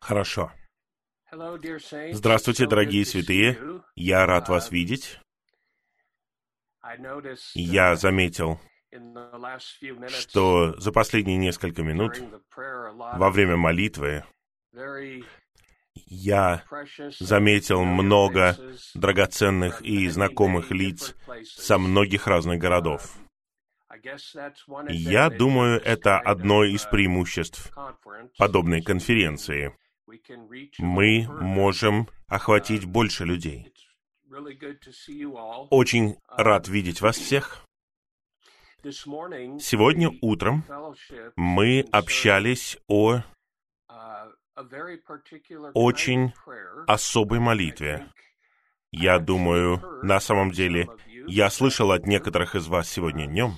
Хорошо. Здравствуйте, дорогие святые. Я рад вас видеть. Noticed, Я uh, заметил, что за последние несколько минут во время молитвы я заметил много драгоценных и знакомых лиц со многих разных городов. Я думаю, это одно из преимуществ подобной конференции. Мы можем охватить больше людей. Очень рад видеть вас всех. Сегодня утром мы общались о uh, очень особой молитве. Я думаю, на самом деле, я слышал от некоторых из вас сегодня днем.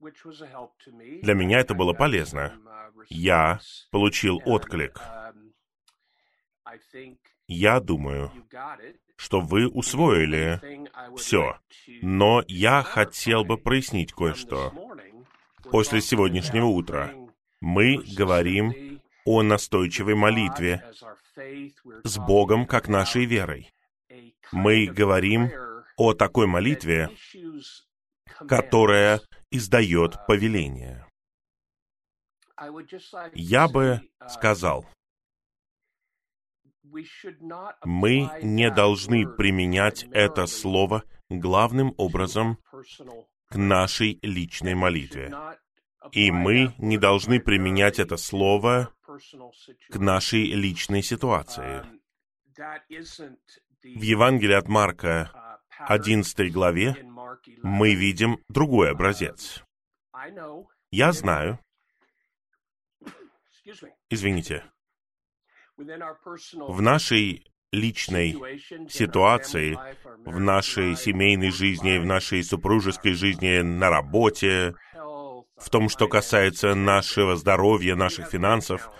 Для меня это было полезно. Я получил отклик. Я думаю, что вы усвоили все. Но я хотел бы прояснить кое-что. После сегодняшнего утра мы говорим о настойчивой молитве с Богом как нашей верой. Мы говорим о такой молитве, которая издает повеление. Я бы сказал, мы не должны применять это слово главным образом к нашей личной молитве. И мы не должны применять это слово к нашей личной ситуации. В Евангелии от Марка, uh, pattern 11 главе, in Mark 11. Мы видим другой образец. Я знаю, извините, в нашей личной ситуации, в нашей семейной жизни, в нашей супружеской жизни, на работе, в том, что касается нашего здоровья, наших финансов,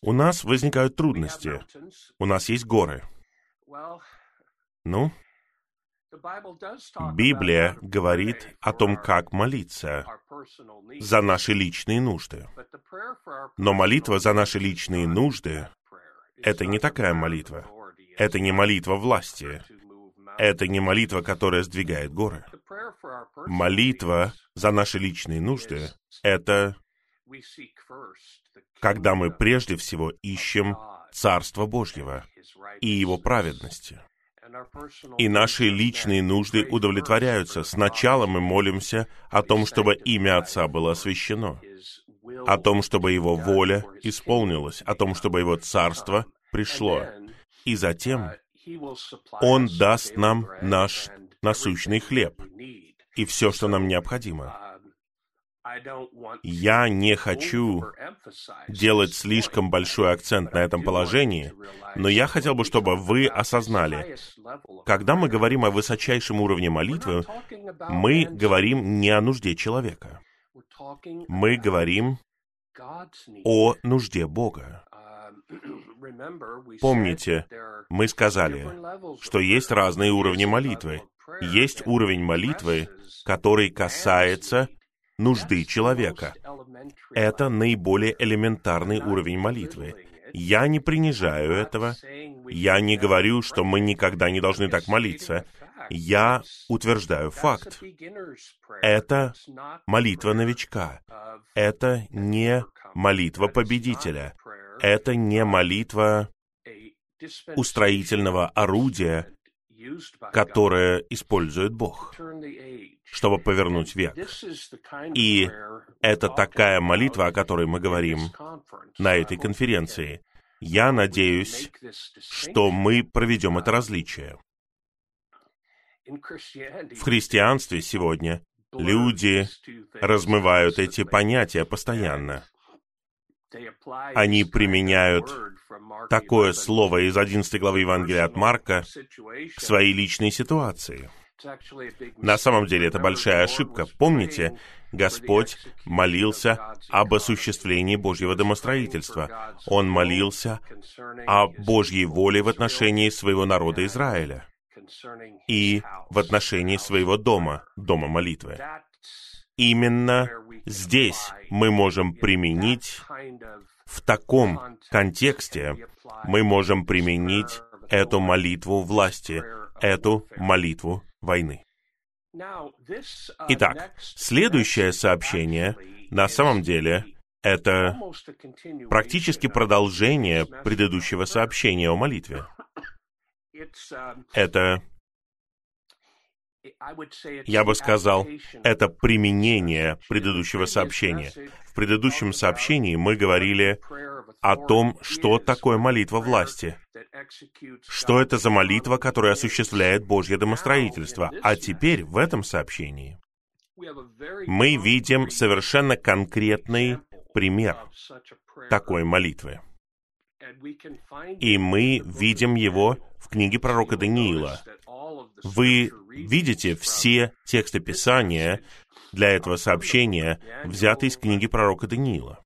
у нас возникают трудности. У нас есть горы. Ну, Библия говорит о том, как молиться за наши личные нужды. Но молитва за наши личные нужды — это не такая молитва. Это не молитва власти. Это не молитва, которая сдвигает горы. Молитва за наши личные нужды — это когда мы прежде всего ищем Царство Божьего и Его праведности. И наши личные нужды удовлетворяются. Сначала мы молимся о том, чтобы имя Отца было освящено, о том, чтобы Его воля исполнилась, о том, чтобы Его Царство пришло. И затем Он даст нам наш насущный хлеб и все, что нам необходимо. Я не хочу делать слишком большой акцент на этом положении, но я хотел бы, чтобы вы осознали, когда мы говорим о высочайшем уровне молитвы, мы говорим не о нужде человека. Мы говорим о нужде Бога. Помните, мы сказали, что есть разные уровни молитвы. Есть уровень молитвы, который касается нужды человека. Это наиболее элементарный уровень молитвы. Я не принижаю этого. Я не говорю, что мы никогда не должны так молиться. Я утверждаю факт. Это молитва новичка. Это не молитва победителя. Это не молитва устроительного орудия, которое использует Бог, чтобы повернуть век. И это такая молитва, о которой мы говорим на этой конференции. Я надеюсь, что мы проведем это различие. В христианстве сегодня люди размывают эти понятия постоянно. Они применяют такое слово из 11 главы Евангелия от Марка к своей личной ситуации. На самом деле это большая ошибка. Помните, Господь молился об осуществлении Божьего домостроительства. Он молился о Божьей воле в отношении своего народа Израиля и в отношении своего дома, дома молитвы. Именно здесь мы можем применить В таком контексте мы можем применить эту молитву власти, эту молитву войны. Итак, следующее сообщение на самом деле это практически продолжение предыдущего сообщения о молитве. Это, я бы сказал, это применение предыдущего сообщения. В предыдущем сообщении мы говорили о том, что такое молитва власти. Что это за молитва, которая осуществляет Божье домостроительство? А теперь в этом сообщении мы видим совершенно конкретный пример такой молитвы. И мы видим его в книге пророка Даниила. Вы видите все тексты Писания для этого сообщения, взятые из книги пророка Даниила.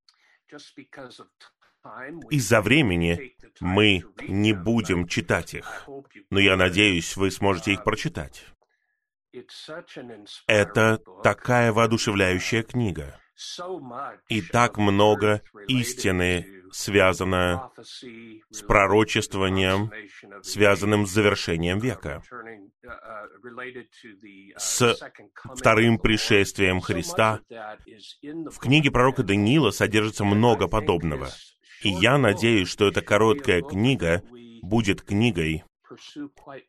Из-за времени мы не будем читать их, но я надеюсь, вы сможете их прочитать. Это такая воодушевляющая книга. И так много истины связано с пророчествованием, связанным с завершением века, с вторым пришествием Христа. В книге пророка Даниила содержится много подобного. И я надеюсь, что эта короткая книга будет книгой,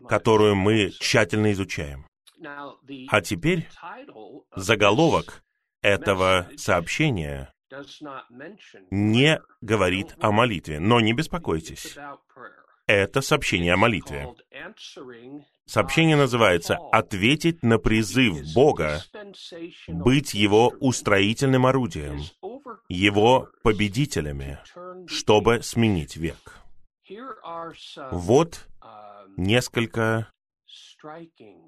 которую мы тщательно изучаем. А теперь заголовок этого сообщения не говорит о молитве, но не беспокойтесь. Это сообщение о молитве. Сообщение называется «Ответить на призыв Бога быть Его устроительным орудием, Его победителями, чтобы сменить век». Вот несколько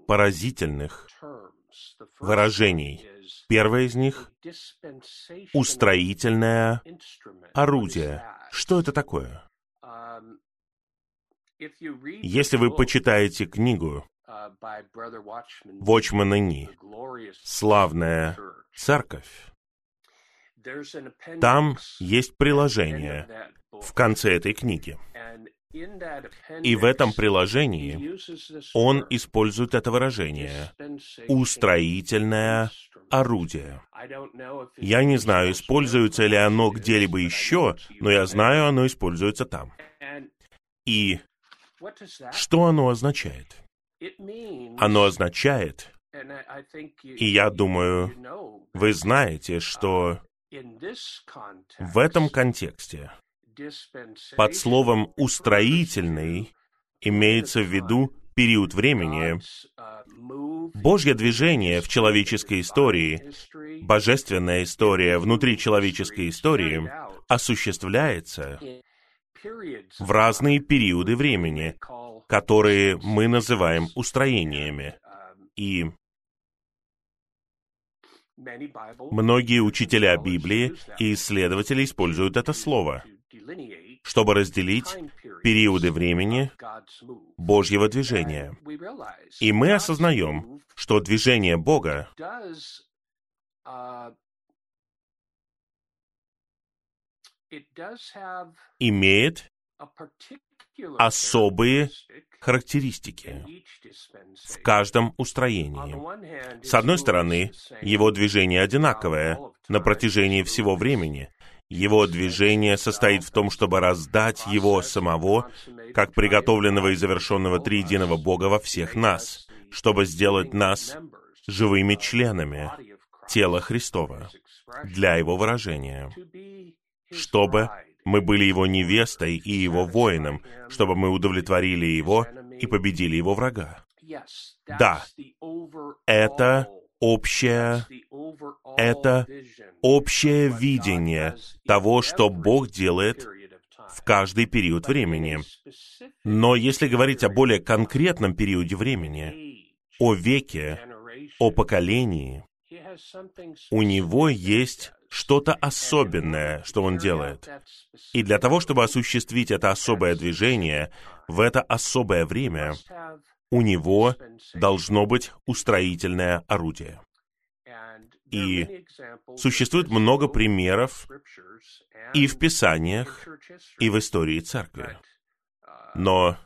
поразительных выражений. Первое из них — устроительное орудие. Что это такое? Если вы почитаете книгу Вочмана Ни «Славная церковь», там есть приложение в конце этой книги. И в этом приложении он использует это выражение «устроительное орудие». Я не знаю, используется ли оно где-либо еще, но я знаю, оно используется там. И что оно означает? Оно означает, и я думаю, вы знаете, что в этом контексте под словом «устроительный» имеется в виду период времени, Божье движение в человеческой истории, божественная история внутри человеческой истории осуществляется в разные периоды времени, которые мы называем устроениями. И многие учителя Библии и исследователи используют это слово чтобы разделить периоды времени Божьего движения. И мы осознаем, что движение Бога имеет особые характеристики в каждом устроении. С одной стороны, его движение одинаковое на протяжении всего времени, его движение состоит в том, чтобы раздать Его самого, как приготовленного и завершенного триединого Бога во всех нас, чтобы сделать нас живыми членами тела Христова для Его выражения, чтобы мы были Его невестой и Его воином, чтобы мы удовлетворили Его и победили Его врага. Да, это общее, это общее видение того, что Бог делает в каждый период времени. Но если говорить о более конкретном периоде времени, о веке, о поколении, у него есть что-то особенное, что он делает. И для того, чтобы осуществить это особое движение в это особое время, у него должно быть устроительное орудие. И существует много примеров и в Писаниях, и в истории Церкви. Но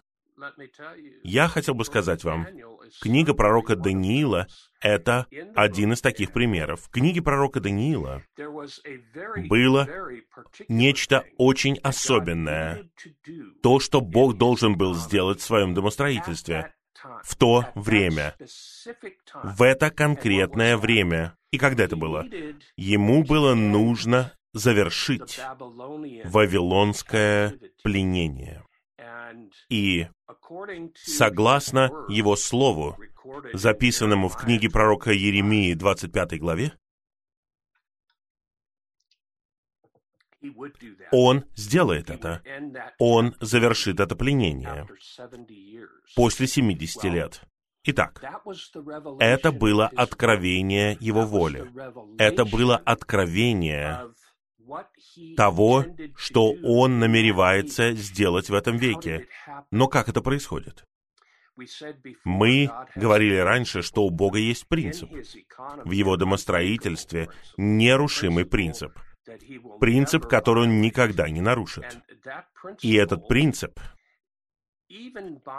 я хотел бы сказать вам, книга пророка Даниила — это один из таких примеров. В книге пророка Даниила было нечто очень особенное, то, что Бог должен был сделать в своем домостроительстве в то время, в это конкретное время. И когда это было? Ему было нужно завершить вавилонское пленение. И согласно его слову, записанному в книге пророка Еремии 25 главе, Он сделает это. Он завершит это пленение после 70 лет. Итак, это было откровение Его воли. Это было откровение того, что Он намеревается сделать в этом веке. Но как это происходит? Мы говорили раньше, что у Бога есть принцип. В Его домостроительстве нерушимый принцип. Принцип, который Он никогда не нарушит. И этот принцип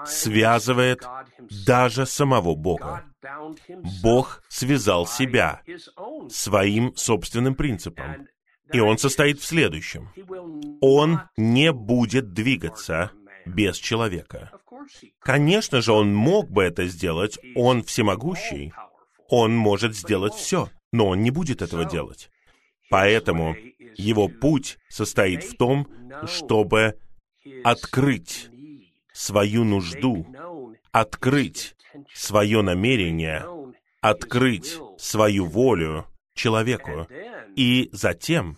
связывает даже самого Бога. Бог связал себя своим собственным принципом. И он состоит в следующем. Он не будет двигаться без человека. Конечно же, он мог бы это сделать, он всемогущий. Он может сделать все, но он не будет этого делать. Поэтому его путь состоит в том, чтобы открыть свою нужду, открыть свое намерение, открыть свою волю человеку. И затем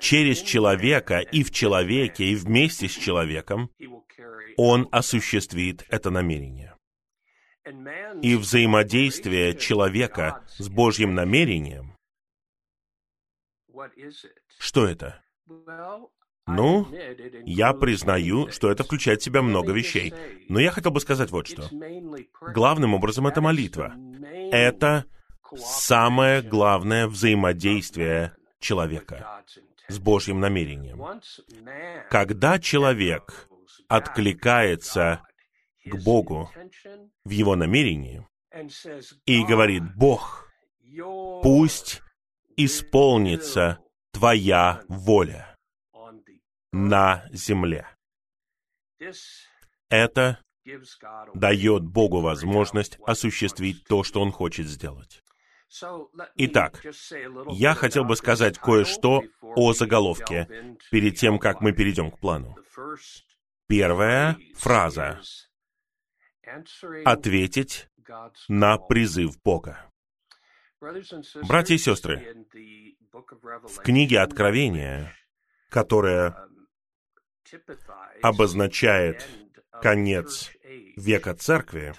через человека и в человеке, и вместе с человеком он осуществит это намерение. И взаимодействие человека с Божьим намерением, что это? Ну, я признаю, что это включает в себя много вещей. Но я хотел бы сказать вот что. Главным образом это молитва. Это самое главное взаимодействие человека с Божьим намерением. Когда человек откликается к Богу в его намерении и говорит, «Бог, пусть исполнится Твоя воля на земле». Это дает Богу возможность осуществить то, что Он хочет сделать. Итак, я хотел бы сказать кое-что о заголовке перед тем, как мы перейдем к плану. Первая фраза — ответить на призыв Бога. Братья и сестры, в книге Откровения, которая обозначает конец века церкви,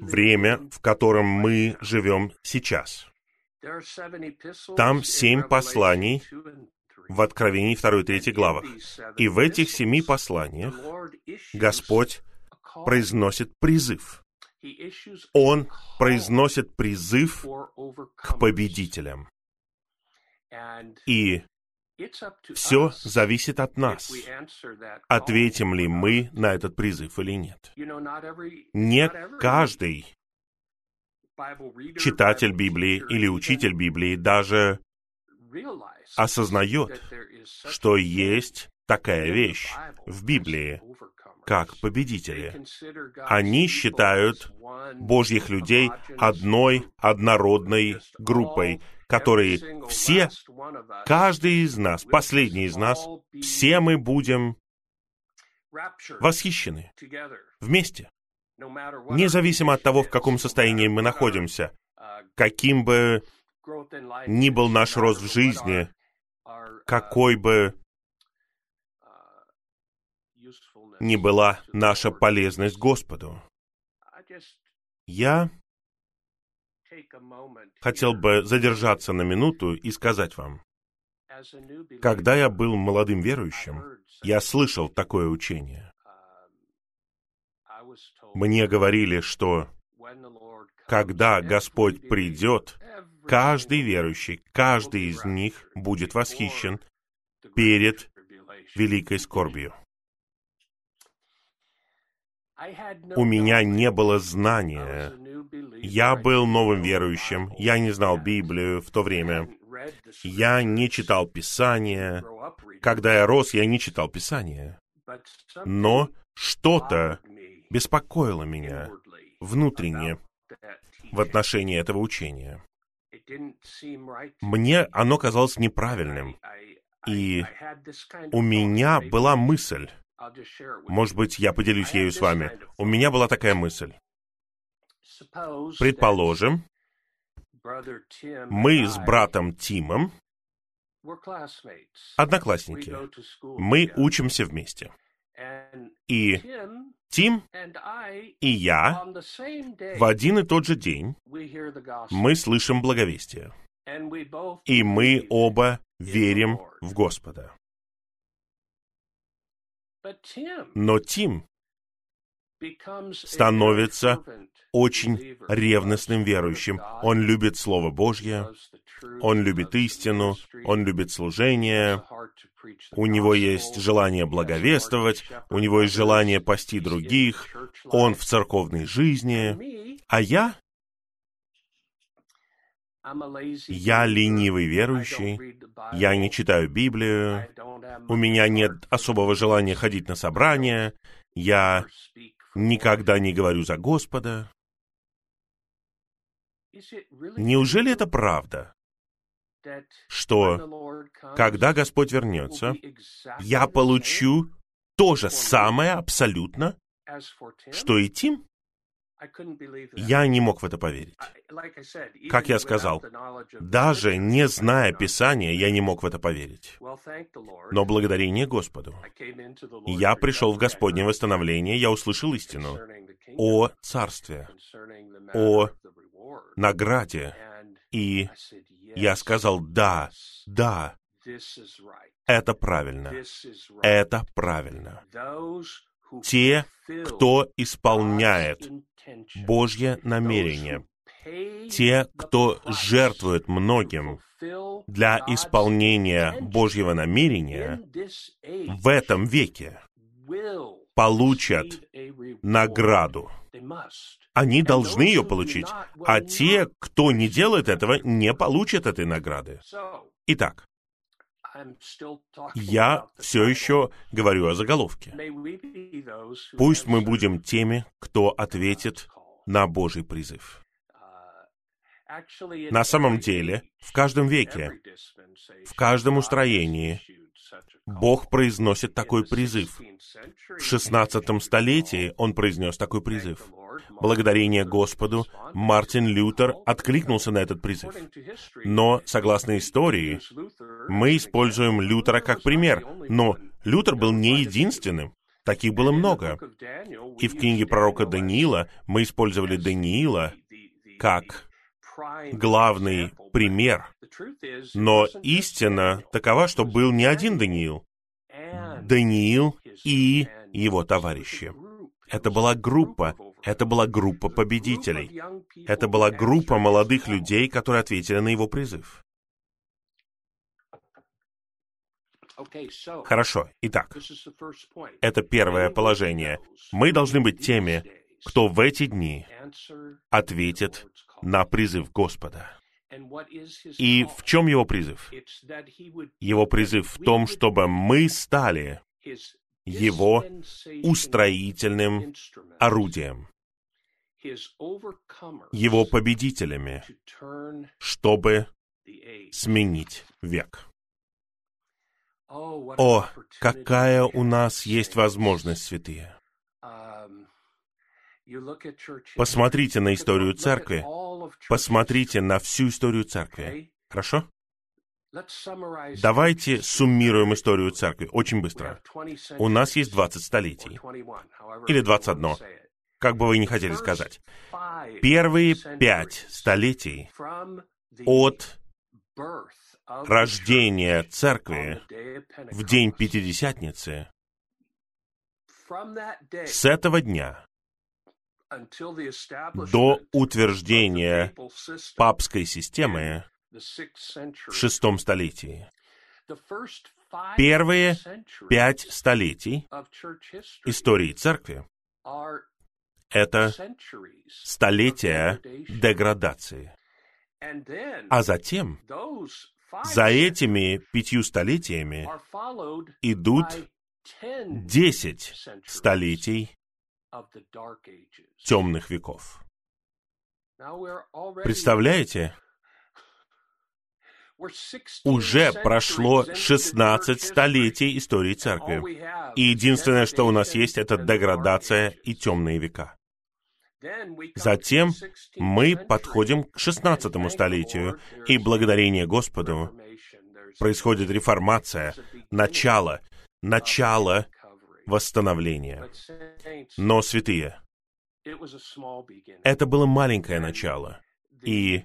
время, в котором мы живем сейчас. Там семь посланий в Откровении 2 и 3 главах. И в этих семи посланиях Господь произносит призыв. Он произносит призыв к победителям. И все зависит от нас. Ответим ли мы на этот призыв или нет? Не каждый читатель Библии или учитель Библии даже осознает, что есть такая вещь в Библии, как победители. Они считают Божьих людей одной однородной группой, которые все, каждый из нас, последний из нас, все мы будем восхищены вместе, независимо от того, в каком состоянии мы находимся, каким бы ни был наш рост в жизни, какой бы ни была наша полезность Господу. Я хотел бы задержаться на минуту и сказать вам, когда я был молодым верующим, я слышал такое учение. Мне говорили, что когда Господь придет, каждый верующий, каждый из них будет восхищен перед великой скорбью. У меня не было знания. Я был новым верующим, я не знал Библию в то время. Я не читал Писание. Когда я рос, я не читал Писание. Но что-то беспокоило меня внутренне в отношении этого учения. Мне оно казалось неправильным. И у меня была мысль, может быть, я поделюсь ею с вами. У меня была такая мысль. Предположим, мы с братом Тимом одноклассники. Мы учимся вместе. И Тим и я в один и тот же день мы слышим благовестие. И мы оба верим в Господа. Но Тим становится очень ревностным верующим. Он любит Слово Божье, он любит истину, он любит служение, у него есть желание благовествовать, у него есть желание пасти других, он в церковной жизни, а я я ленивый верующий, я не читаю Библию, у меня нет особого желания ходить на собрания, я никогда не говорю за Господа. Неужели это правда, что когда Господь вернется, я получу то же самое абсолютно, что и Тим? Я не мог в это поверить. Как я сказал, даже не зная Писания, я не мог в это поверить. Но благодарение Господу. Я пришел в Господнее восстановление, я услышал истину о Царстве, о награде. И я сказал, да, да, это правильно, это правильно. Те, кто исполняет Божье намерение. Те, кто жертвует многим для исполнения Божьего намерения, в этом веке получат награду. Они должны ее получить, а те, кто не делает этого, не получат этой награды. Итак, я все еще говорю о заголовке. Пусть мы будем теми, кто ответит на Божий призыв. На самом деле, в каждом веке, в каждом устроении Бог произносит такой призыв. В шестнадцатом столетии Он произнес такой призыв. Благодарение Господу, Мартин Лютер откликнулся на этот призыв. Но, согласно истории, мы используем Лютера как пример. Но Лютер был не единственным. Таких было много. И в книге пророка Даниила мы использовали Даниила как главный пример. Но истина такова, что был не один Даниил. Даниил и его товарищи. Это была группа, это была группа победителей. Это была группа молодых людей, которые ответили на его призыв. Хорошо, итак, это первое положение. Мы должны быть теми, кто в эти дни ответит на призыв Господа. И в чем его призыв? Его призыв в том, чтобы мы стали его устроительным орудием, его победителями, чтобы сменить век. О, какая у нас есть возможность, святые. Посмотрите на историю церкви. Посмотрите на всю историю церкви. Хорошо? Давайте суммируем историю церкви очень быстро. У нас есть 20 столетий. Или 21. Как бы вы ни хотели сказать. Первые пять столетий от рождения церкви в день Пятидесятницы, с этого дня до утверждения папской системы в шестом столетии. Первые пять столетий истории церкви — это столетия деградации. А затем за этими пятью столетиями идут десять столетий темных веков. Представляете? Уже прошло 16 столетий истории церкви. И единственное, что у нас есть, это деградация и темные века. Затем мы подходим к 16 столетию, и благодарение Господу происходит реформация, начало, начало восстановления. Но, святые, это было маленькое начало. И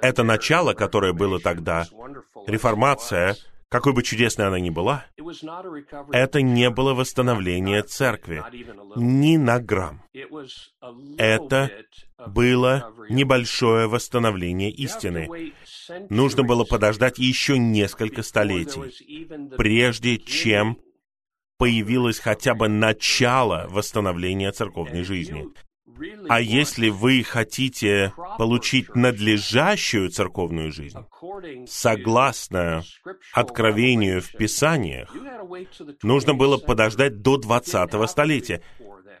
это начало, которое было тогда, реформация, какой бы чудесной она ни была, это не было восстановление церкви, ни на грамм. Это было небольшое восстановление истины. Нужно было подождать еще несколько столетий, прежде чем появилось хотя бы начало восстановления церковной жизни. А если вы хотите получить надлежащую церковную жизнь, согласно откровению в Писаниях, нужно было подождать до 20-го столетия.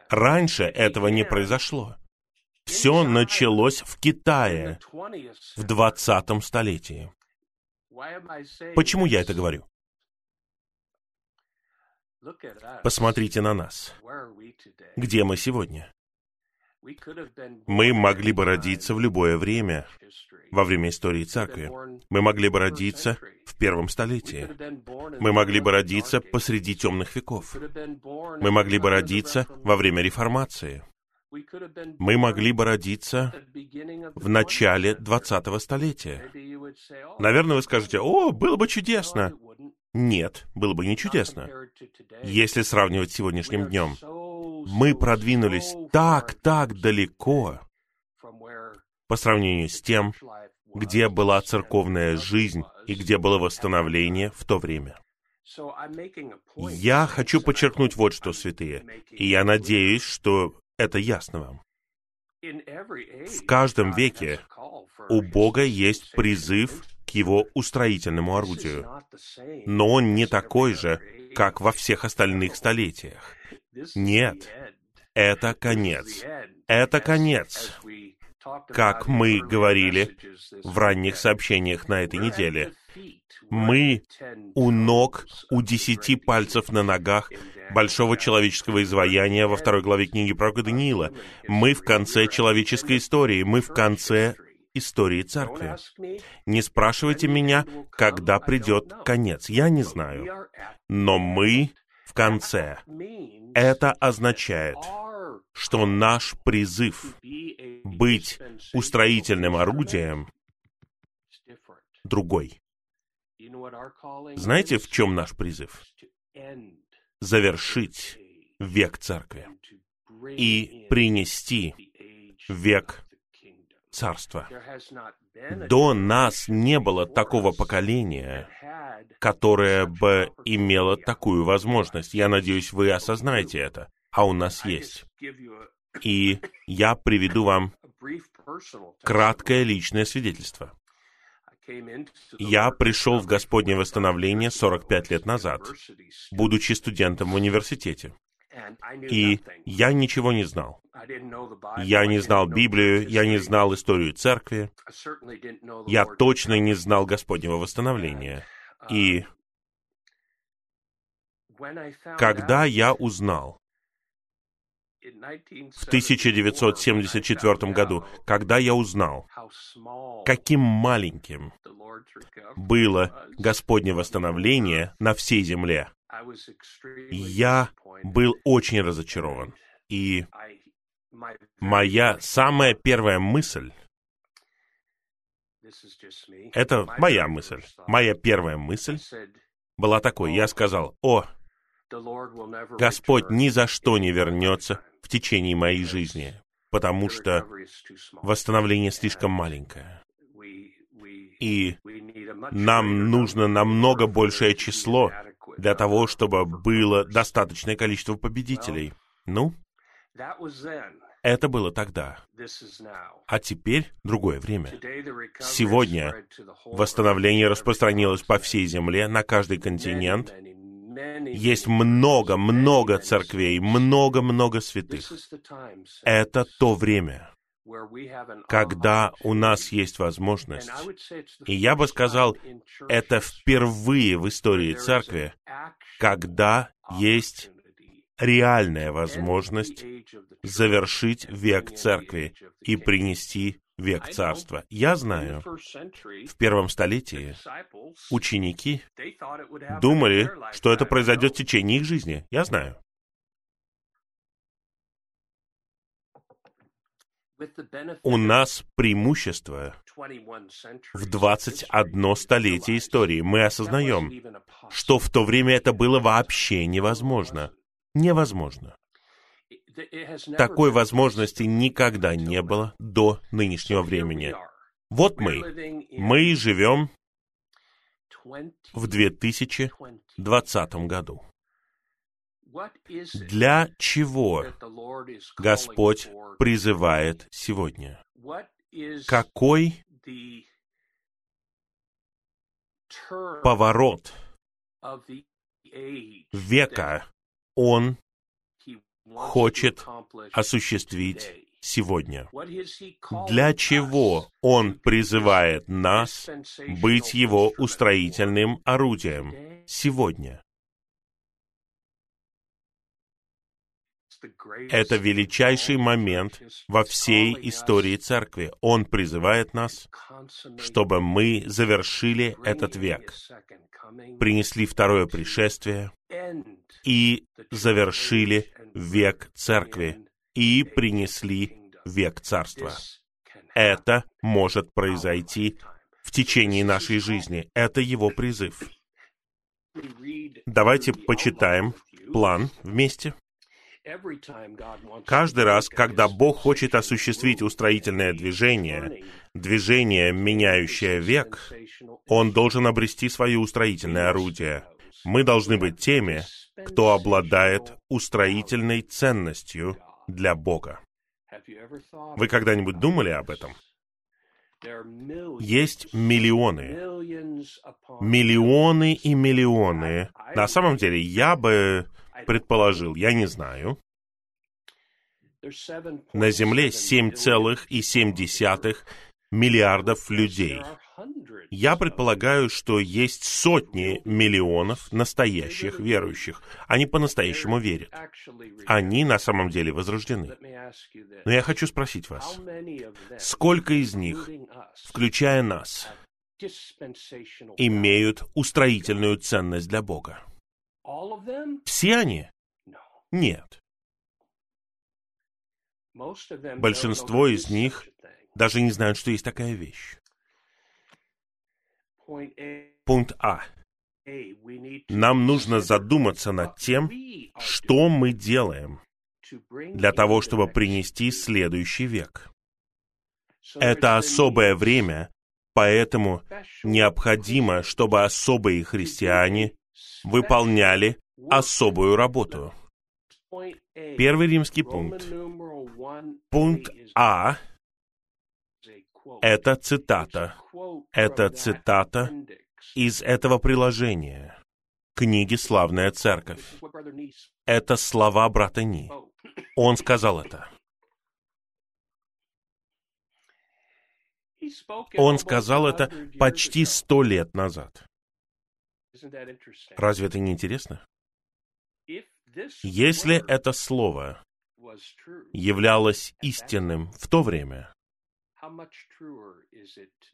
Раньше этого не произошло. Все началось в Китае в 20 столетии. Почему я это говорю? Посмотрите на нас. Где мы сегодня? Мы могли бы родиться в любое время, во время истории церкви. Мы могли бы родиться в первом столетии. Мы могли бы родиться посреди темных веков. Мы могли бы родиться во время реформации. Мы могли бы родиться в начале 20-го столетия. Наверное, вы скажете, «О, было бы чудесно!» Нет, было бы не чудесно. Если сравнивать с сегодняшним днем, мы продвинулись так, так далеко по сравнению с тем, где была церковная жизнь и где было восстановление в то время. Я хочу подчеркнуть вот что, святые, и я надеюсь, что это ясно вам. В каждом веке у Бога есть призыв к его устроительному орудию, но он не такой же, как во всех остальных столетиях. Нет, это конец. Это конец. Как мы говорили в ранних сообщениях на этой неделе, мы у ног, у десяти пальцев на ногах большого человеческого изваяния во второй главе книги про Даниила. Мы в конце человеческой истории, мы в конце истории церкви. Не спрашивайте меня, когда придет конец. Я не знаю. Но мы в конце. Это означает, что наш призыв быть устроительным орудием другой. Знаете, в чем наш призыв? Завершить век церкви и принести век царства. До нас не было такого поколения, которое бы имело такую возможность. Я надеюсь, вы осознаете это. А у нас есть. И я приведу вам краткое личное свидетельство. Я пришел в Господнее восстановление 45 лет назад, будучи студентом в университете. И я ничего не знал. Я не знал Библию, я не знал историю церкви, я точно не знал Господнего восстановления. И когда я узнал в 1974 году, когда я узнал, каким маленьким было Господне восстановление на всей земле, я был очень разочарован. И моя самая первая мысль, это моя мысль, моя первая мысль была такой, я сказал, о, Господь ни за что не вернется в течение моей жизни, потому что восстановление слишком маленькое. И нам нужно намного большее число для того, чтобы было достаточное количество победителей. Ну, это было тогда. А теперь другое время. Сегодня восстановление распространилось по всей земле, на каждый континент. Есть много-много церквей, много-много святых. Это то время, когда у нас есть возможность, и я бы сказал, это впервые в истории церкви, когда есть реальная возможность завершить век церкви и принести век царства. Я знаю, в первом столетии ученики думали, что это произойдет в течение их жизни. Я знаю. У нас преимущество в 21 столетие истории. Мы осознаем, что в то время это было вообще невозможно. Невозможно. Такой возможности никогда не было до нынешнего времени. Вот мы. Мы живем в 2020 году. Для чего Господь призывает сегодня? Какой поворот века Он хочет осуществить сегодня. Для чего Он призывает нас быть Его устроительным орудием сегодня? Это величайший момент во всей истории Церкви. Он призывает нас, чтобы мы завершили этот век, принесли второе пришествие и завершили век Церкви и принесли век Царства. Это может произойти в течение нашей жизни. Это его призыв. Давайте почитаем план вместе. Каждый раз, когда Бог хочет осуществить устроительное движение, движение, меняющее век, Он должен обрести свое устроительное орудие. Мы должны быть теми, кто обладает устроительной ценностью для Бога. Вы когда-нибудь думали об этом? Есть миллионы, миллионы и миллионы. На самом деле, я бы предположил, я не знаю, на Земле 7,7 миллиардов людей. Я предполагаю, что есть сотни миллионов настоящих верующих. Они по-настоящему верят. Они на самом деле возрождены. Но я хочу спросить вас, сколько из них, включая нас, имеют устроительную ценность для Бога? Все они? Нет. Большинство из них даже не знают, что есть такая вещь. Пункт А. Нам нужно задуматься над тем, что мы делаем для того, чтобы принести следующий век. Это особое время, поэтому необходимо, чтобы особые христиане выполняли особую работу. Первый римский пункт. Пункт А — это цитата. Это цитата из этого приложения книги «Славная церковь». Это слова брата Ни. Он сказал это. Он сказал это почти сто лет назад. Разве это не интересно? Если это слово являлось истинным в то время,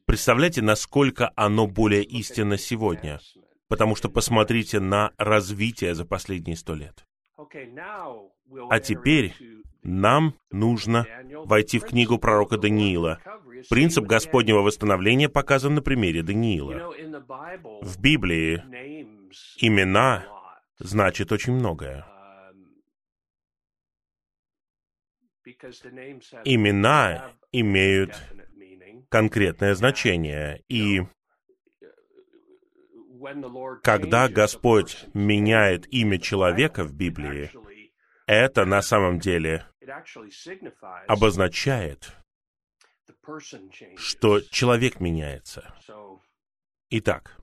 представляете, насколько оно более истинно сегодня? Потому что посмотрите на развитие за последние сто лет. А теперь нам нужно войти в книгу пророка Даниила. Принцип Господнего восстановления показан на примере Даниила. В Библии имена значит очень многое. Имена имеют конкретное значение, и когда Господь меняет имя человека в Библии, это на самом деле обозначает, что человек меняется. Итак,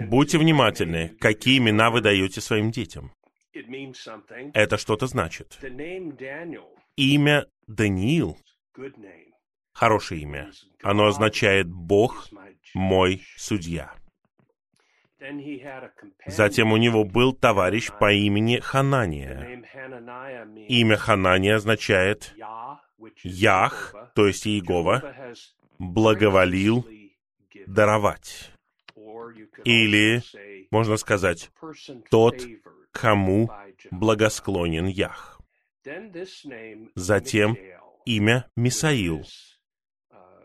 будьте внимательны, какие имена вы даете своим детям. Это что-то значит. Имя Даниил — хорошее имя. Оно означает «Бог мой судья». Затем у него был товарищ по имени Ханания. Имя Ханания означает «Ях», то есть Иегова, благоволил даровать. Или, можно сказать, тот, кому благосклонен Ях. Затем имя Мисаил.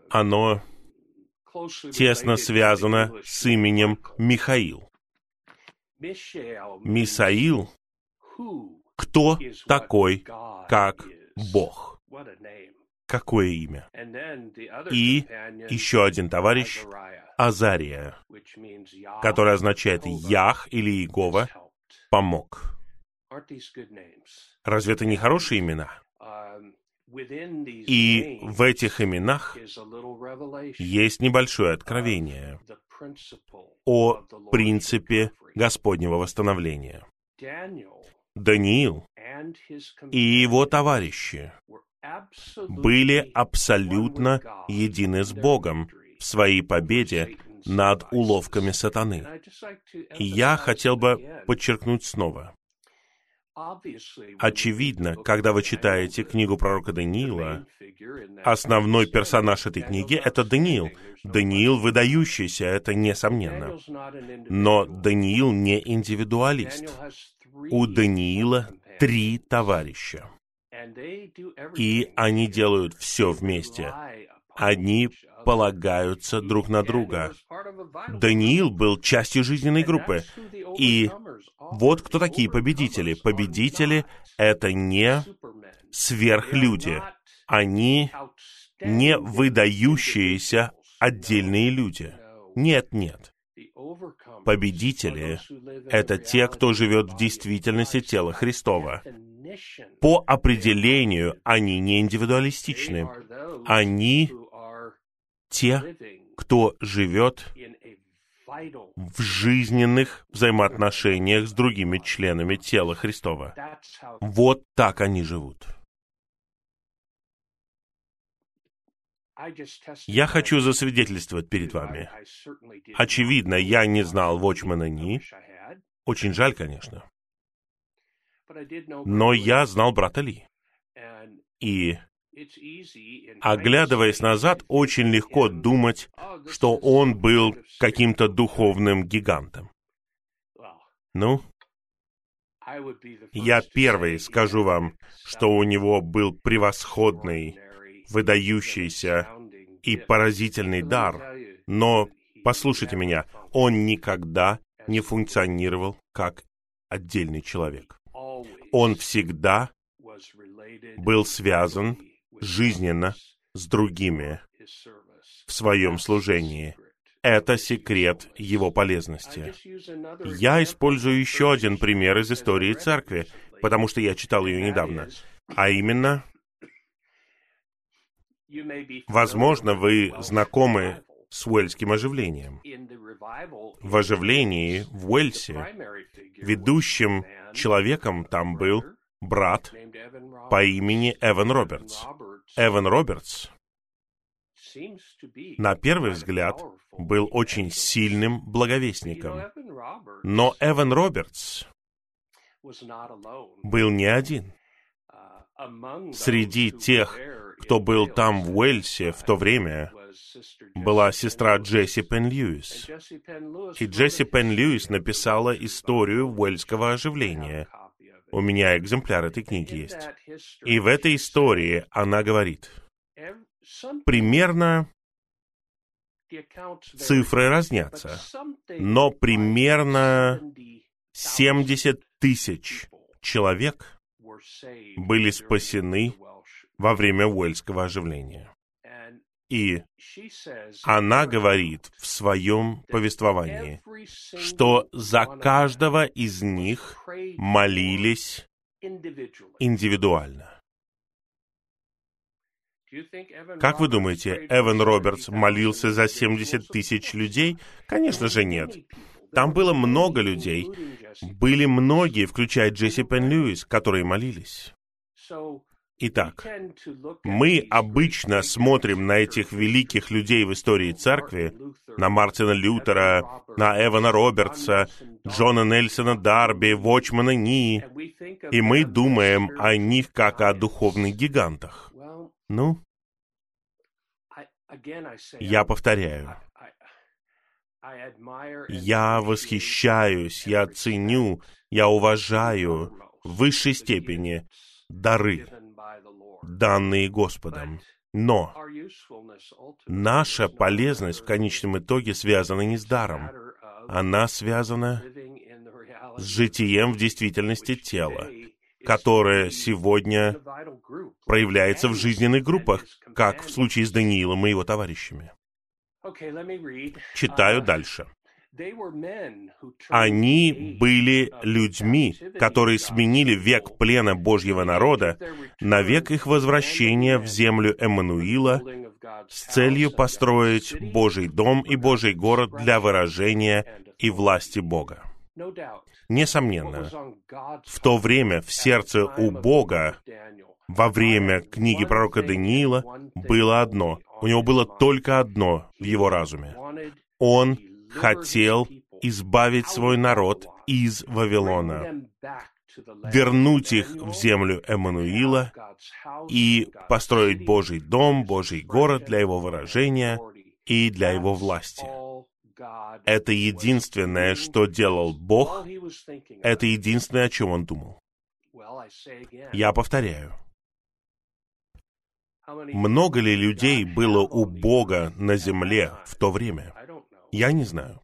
Оно тесно связано с именем Михаил. Мисаил — кто такой, как Бог? Какое имя? И еще один товарищ — Азария, который означает «Ях» или «Иегова» — «помог». Разве это не хорошие имена? И в этих именах есть небольшое откровение о принципе Господнего восстановления. Даниил и его товарищи были абсолютно едины с Богом в своей победе над уловками сатаны. И я хотел бы подчеркнуть снова. Очевидно, когда вы читаете книгу пророка Даниила, основной персонаж этой книги — это Даниил. Даниил выдающийся, это несомненно. Но Даниил не индивидуалист. У Даниила три товарища. И они делают все вместе. Они полагаются друг на друга. Даниил был частью жизненной группы. И вот кто такие победители. Победители — это не сверхлюди. Они не выдающиеся отдельные люди. Нет, нет. Победители — это те, кто живет в действительности тела Христова. По определению они не индивидуалистичны. Они те, кто живет в жизненных взаимоотношениях с другими членами тела Христова. Вот так они живут. Я хочу засвидетельствовать перед вами. Очевидно, я не знал Вочмана Ни. Очень жаль, конечно. Но я знал брата Ли. И Оглядываясь назад, очень легко думать, что он был каким-то духовным гигантом. Ну, я первый скажу вам, что у него был превосходный, выдающийся и поразительный дар, но, послушайте меня, он никогда не функционировал как отдельный человек. Он всегда был связан жизненно с другими в своем служении. Это секрет его полезности. Я использую еще один пример из истории церкви, потому что я читал ее недавно. А именно, возможно, вы знакомы с уэльским оживлением. В оживлении в Уэльсе ведущим человеком там был брат по имени Эван Робертс. Эван Робертс, на первый взгляд, был очень сильным благовестником. Но Эван Робертс был не один. Среди тех, кто был там в Уэльсе в то время, была сестра Джесси Пен Льюис. И Джесси Пен Льюис написала историю уэльского оживления — у меня экземпляр этой книги есть. И в этой истории она говорит, примерно цифры разнятся, но примерно 70 тысяч человек были спасены во время Уэльского оживления. И она говорит в своем повествовании, что за каждого из них молились индивидуально. Как вы думаете, Эван Робертс молился за 70 тысяч людей? Конечно же нет. Там было много людей. Были многие, включая Джесси Пен Льюис, которые молились. Итак, мы обычно смотрим на этих великих людей в истории церкви, на Мартина Лютера, на Эвана Робертса, Джона Нельсона Дарби, Вочмана Ни, и мы думаем о них как о духовных гигантах. Ну, я повторяю, я восхищаюсь, я ценю, я уважаю в высшей степени дары, данные Господом. Но наша полезность в конечном итоге связана не с даром. Она связана с житием в действительности тела, которое сегодня проявляется в жизненных группах, как в случае с Даниилом и его товарищами. Читаю дальше. Они были людьми, которые сменили век плена Божьего народа на век их возвращения в землю Эммануила с целью построить Божий дом и Божий город для выражения и власти Бога. Несомненно, в то время в сердце у Бога во время книги пророка Даниила было одно. У него было только одно в его разуме. Он хотел избавить свой народ из Вавилона, вернуть их в землю Эммануила и построить Божий дом, Божий город для его выражения и для его власти. Это единственное, что делал Бог, это единственное, о чем он думал. Я повторяю. Много ли людей было у Бога на земле в то время? Я не знаю.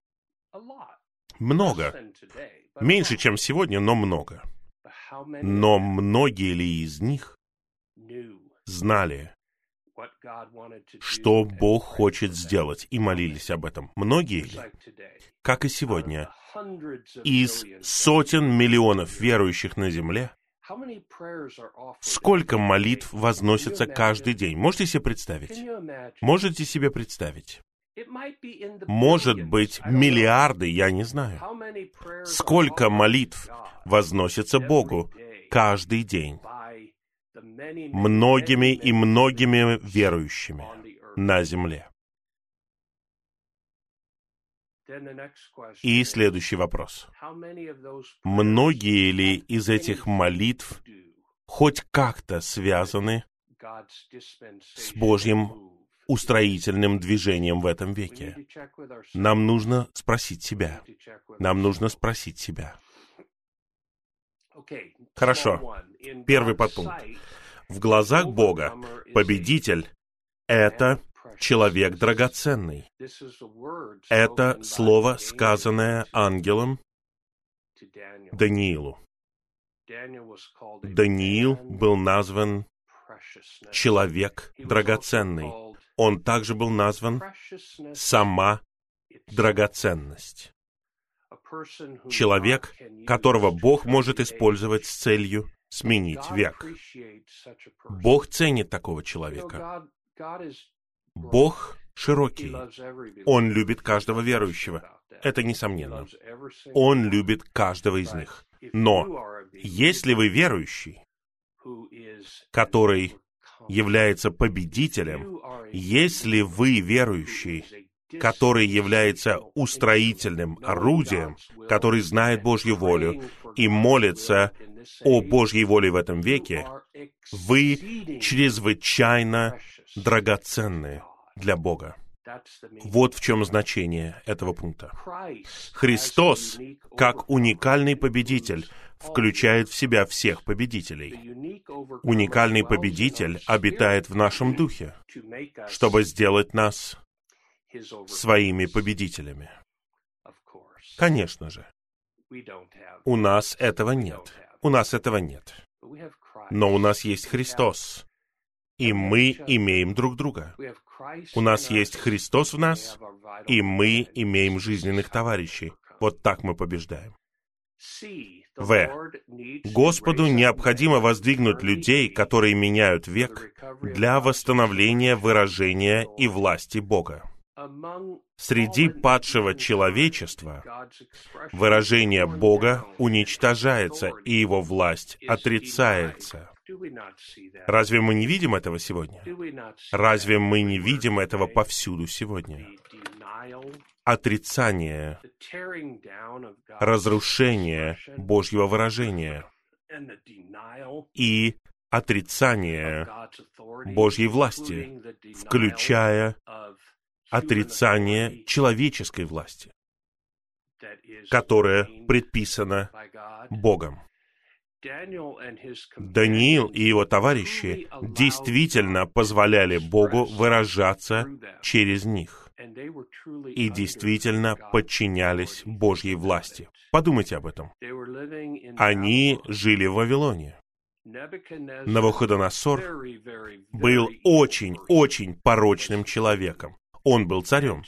Много. Меньше, чем сегодня, но много. Но многие ли из них знали, что Бог хочет сделать, и молились об этом? Многие ли? Как и сегодня, из сотен миллионов верующих на земле, сколько молитв возносится каждый день? Можете себе представить? Можете себе представить? Может быть, миллиарды, я не знаю. Сколько молитв возносится Богу каждый день многими и многими верующими на земле. И следующий вопрос. Многие ли из этих молитв хоть как-то связаны с Божьим устроительным движением в этом веке. Нам нужно спросить себя. Нам нужно спросить себя. Хорошо. Первый подпункт. В глазах Бога победитель — это человек драгоценный. Это слово, сказанное ангелом Даниилу. Даниил был назван человек драгоценный он также был назван «сама драгоценность». Человек, которого Бог может использовать с целью сменить век. Бог ценит такого человека. Бог широкий. Он любит каждого верующего. Это несомненно. Он любит каждого из них. Но если вы верующий, который является победителем, если вы верующий, который является устроительным орудием, который знает Божью волю и молится о Божьей воле в этом веке, вы чрезвычайно драгоценны для Бога. Вот в чем значение этого пункта. Христос, как уникальный победитель, включает в себя всех победителей. Уникальный победитель обитает в нашем духе, чтобы сделать нас своими победителями. Конечно же. У нас этого нет. У нас этого нет. Но у нас есть Христос. И мы имеем друг друга. У нас есть Христос в нас, и мы имеем жизненных товарищей. Вот так мы побеждаем. В. Господу необходимо воздвигнуть людей, которые меняют век, для восстановления выражения и власти Бога. Среди падшего человечества выражение Бога уничтожается, и его власть отрицается. Разве мы не видим этого сегодня? Разве мы не видим этого повсюду сегодня? Отрицание, разрушение Божьего выражения и отрицание Божьей власти, включая отрицание человеческой власти, которая предписана Богом. Даниил и его товарищи действительно позволяли Богу выражаться через них и действительно подчинялись Божьей власти. Подумайте об этом. Они жили в Вавилоне. Навуходоносор был очень-очень порочным человеком. Он был царем.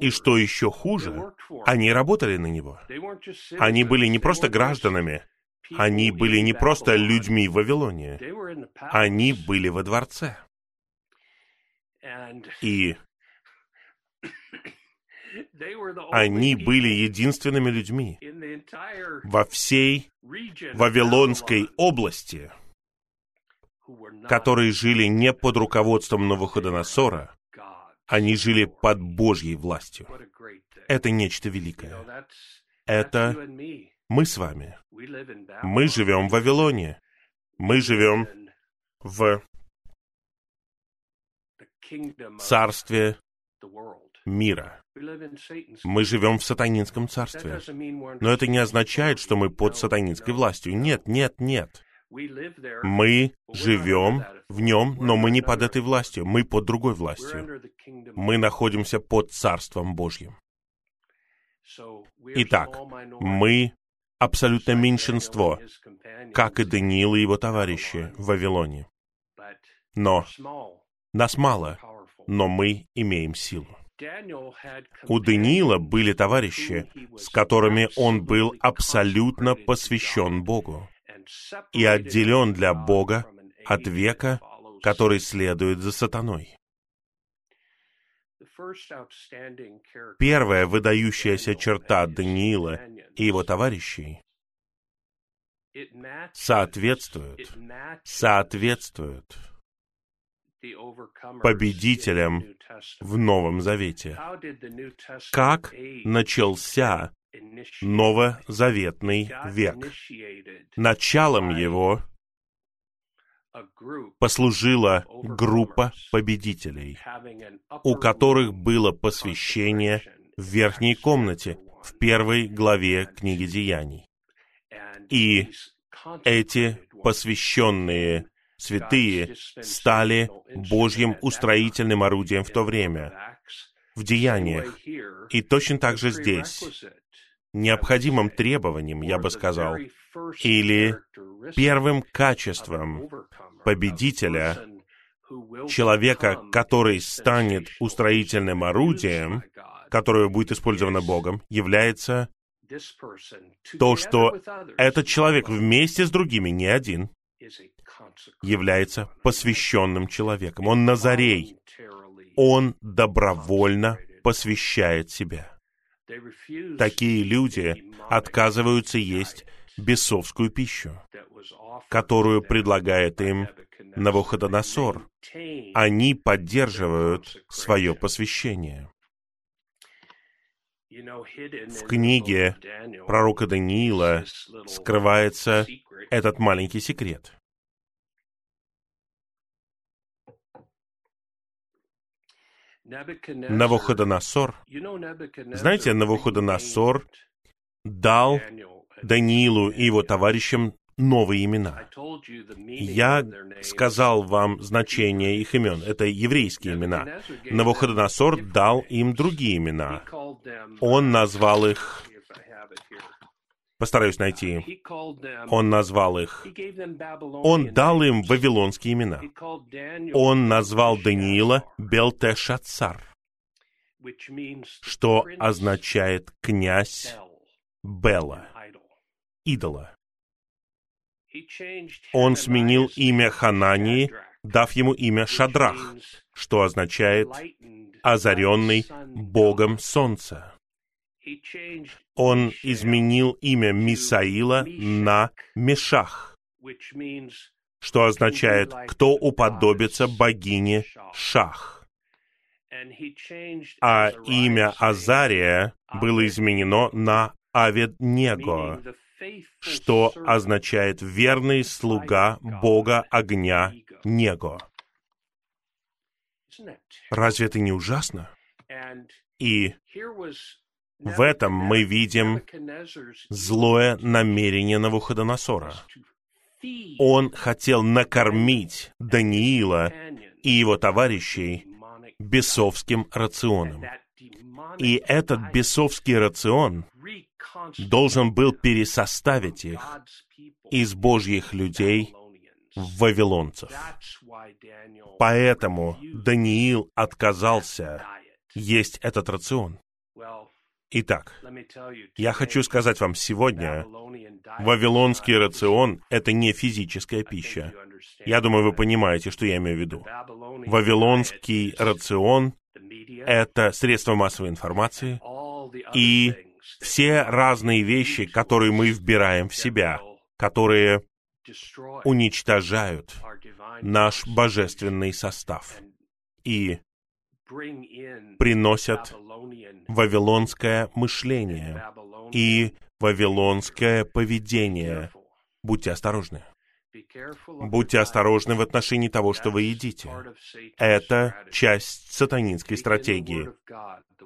И что еще хуже, они работали на него. Они были не просто гражданами, они были не просто людьми в Вавилоне, они были во дворце. И они были единственными людьми во всей Вавилонской области, которые жили не под руководством Навуходоносора, они жили под Божьей властью. Это нечто великое. Это мы с вами. Мы живем в Вавилоне. Мы живем в царстве мира. Мы живем в сатанинском царстве. Но это не означает, что мы под сатанинской властью. Нет, нет, нет. Мы живем в нем, но мы не под этой властью, мы под другой властью. Мы находимся под Царством Божьим. Итак, мы абсолютно меньшинство, как и Даниил и его товарищи в Вавилоне. Но нас мало, но мы имеем силу. У Даниила были товарищи, с которыми он был абсолютно посвящен Богу и отделен для Бога от века, который следует за сатаной. Первая выдающаяся черта Даниила и его товарищей соответствует, соответствует победителям в Новом Завете. Как начался новозаветный век? Началом его послужила группа победителей, у которых было посвящение в верхней комнате, в первой главе книги Деяний. И эти посвященные святые стали Божьим устроительным орудием в то время, в деяниях. И точно так же здесь, необходимым требованием, я бы сказал, или первым качеством победителя, человека, который станет устроительным орудием, которое будет использовано Богом, является то, что этот человек вместе с другими, не один, является посвященным человеком. Он Назарей. Он добровольно посвящает себя. Такие люди отказываются есть бесовскую пищу, которую предлагает им Навуходоносор. Они поддерживают свое посвящение. В книге пророка Даниила скрывается этот маленький секрет. Навуходоносор, знаете, Навуходоносор дал Даниилу и его товарищам новые имена. Я сказал вам значение их имен. Это еврейские имена. Навуходоносор дал им другие имена. Он назвал их Постараюсь найти. Он назвал их. Он дал им вавилонские имена. Он назвал Даниила Белтешацар, что означает «князь Бела», идола. Он сменил имя Ханании, дав ему имя Шадрах, что означает «озаренный Богом Солнца». Он изменил имя Мисаила на Мешах, что означает «кто уподобится богине Шах». А имя Азария было изменено на Аведнего, что означает «верный слуга Бога огня Него». Разве это не ужасно? И в этом мы видим злое намерение Навуходоносора. Он хотел накормить Даниила и его товарищей бесовским рационом. И этот бесовский рацион должен был пересоставить их из Божьих людей в вавилонцев. Поэтому Даниил отказался есть этот рацион. Итак, я хочу сказать вам сегодня, вавилонский рацион — это не физическая пища. Я думаю, вы понимаете, что я имею в виду. Вавилонский рацион — это средства массовой информации и все разные вещи, которые мы вбираем в себя, которые уничтожают наш божественный состав и приносят вавилонское мышление и вавилонское поведение. Будьте осторожны. Будьте осторожны в отношении того, что вы едите. Это часть сатанинской стратегии.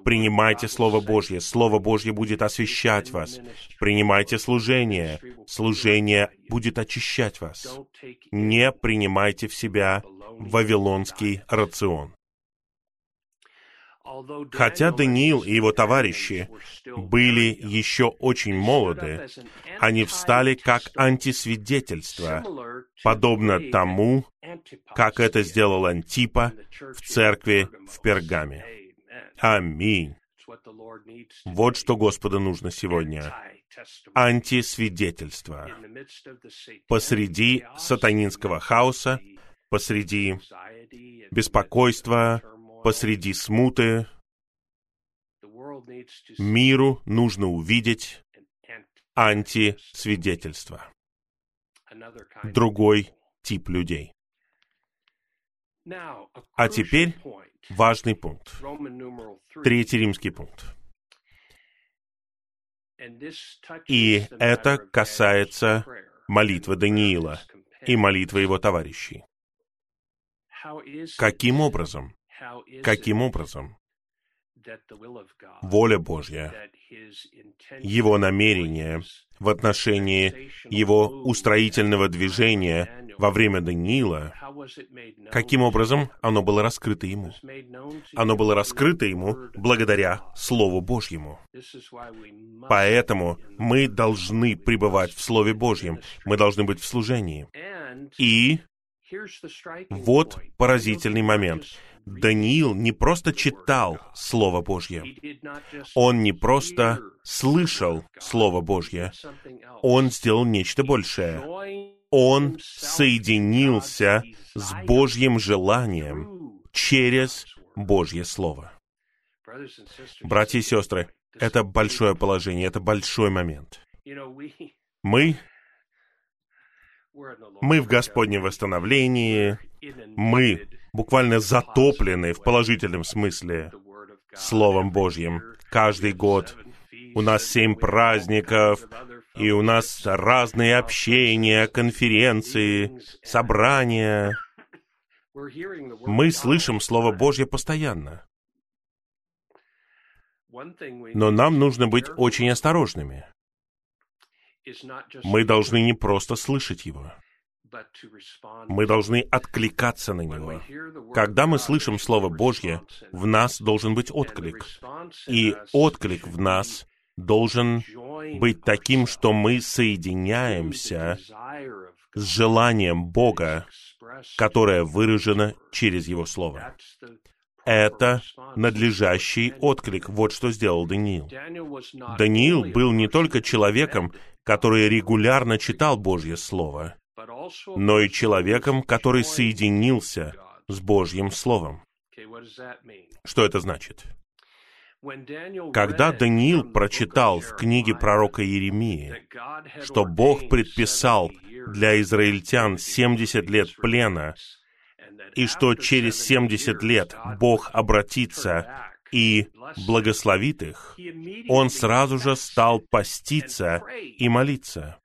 Принимайте Слово Божье. Слово Божье будет освещать вас. Принимайте служение. Служение будет очищать вас. Не принимайте в себя вавилонский рацион. Хотя Даниил и его товарищи были еще очень молоды, они встали как антисвидетельство, подобно тому, как это сделал Антипа в церкви в Пергаме. Аминь. Вот что Господу нужно сегодня. Антисвидетельство. Посреди сатанинского хаоса, посреди беспокойства, посреди смуты миру нужно увидеть антисвидетельство. Другой тип людей. А теперь важный пункт. Третий римский пункт. И это касается молитвы Даниила и молитвы его товарищей. Каким образом Каким образом воля Божья, Его намерение в отношении Его устроительного движения во время Даниила, каким образом оно было раскрыто Ему? Оно было раскрыто Ему благодаря Слову Божьему. Поэтому мы должны пребывать в Слове Божьем, мы должны быть в служении. И вот поразительный момент. Даниил не просто читал Слово Божье, он не просто слышал Слово Божье, он сделал нечто большее. Он соединился с Божьим желанием через Божье Слово. Братья и сестры, это большое положение, это большой момент. Мы мы в Господнем восстановлении, мы буквально затоплены в положительном смысле Словом Божьим. Каждый год у нас семь праздников, и у нас разные общения, конференции, собрания. Мы слышим Слово Божье постоянно. Но нам нужно быть очень осторожными. Мы должны не просто слышать его. Мы должны откликаться на него. Когда мы слышим Слово Божье, в нас должен быть отклик. И отклик в нас должен быть таким, что мы соединяемся с желанием Бога, которое выражено через Его Слово. Это надлежащий отклик. Вот что сделал Даниил. Даниил был не только человеком, который регулярно читал Божье Слово, но и человеком, который соединился с Божьим Словом. Что это значит? Когда Даниил прочитал в книге пророка Иеремии, что Бог предписал для израильтян 70 лет плена, и что через 70 лет Бог обратится и благословит их, он сразу же стал поститься и молиться.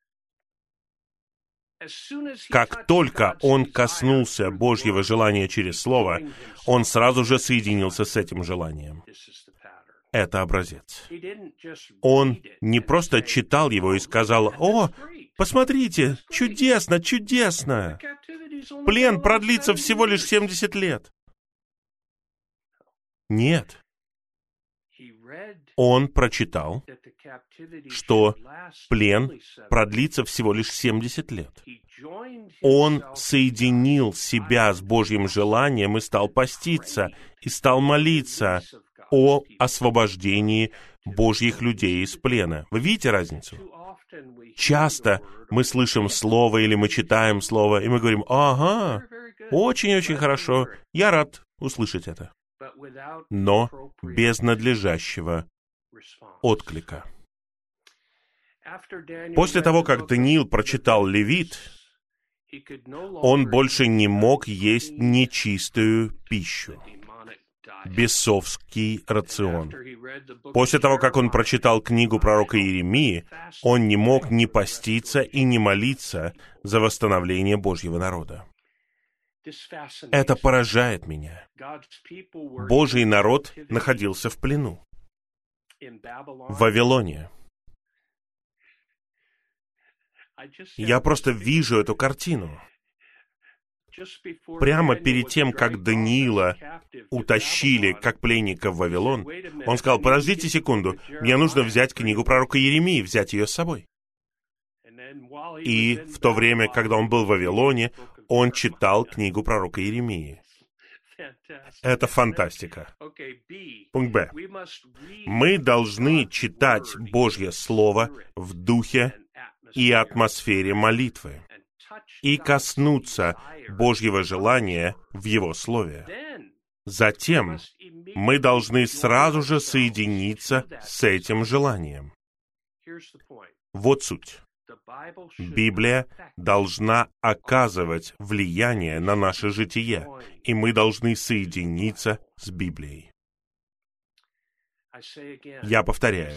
Как только он коснулся Божьего желания через Слово, он сразу же соединился с этим желанием. Это образец. Он не просто читал его и сказал, «О, посмотрите, чудесно, чудесно! Плен продлится всего лишь 70 лет». Нет. Он прочитал, что плен продлится всего лишь 70 лет. Он соединил себя с Божьим желанием и стал поститься, и стал молиться о освобождении Божьих людей из плена. Вы видите разницу? Часто мы слышим слово или мы читаем слово, и мы говорим, ага, очень-очень хорошо, я рад услышать это. Но без надлежащего отклика. После того, как Даниил прочитал Левит, он больше не мог есть нечистую пищу бесовский рацион. После того, как он прочитал книгу пророка Иеремии, он не мог не поститься и не молиться за восстановление Божьего народа. Это поражает меня. Божий народ находился в плену в Вавилоне. Я просто вижу эту картину. Прямо перед тем, как Даниила утащили как пленника в Вавилон, он сказал, подождите секунду, мне нужно взять книгу пророка Еремии, взять ее с собой. И в то время, когда он был в Вавилоне, он читал книгу пророка Еремии. Это фантастика. Пункт Б. Мы должны читать Божье Слово в духе и атмосфере молитвы и коснуться Божьего желания в Его Слове. Затем мы должны сразу же соединиться с этим желанием. Вот суть. Библия должна оказывать влияние на наше житие, и мы должны соединиться с Библией. Я повторяю,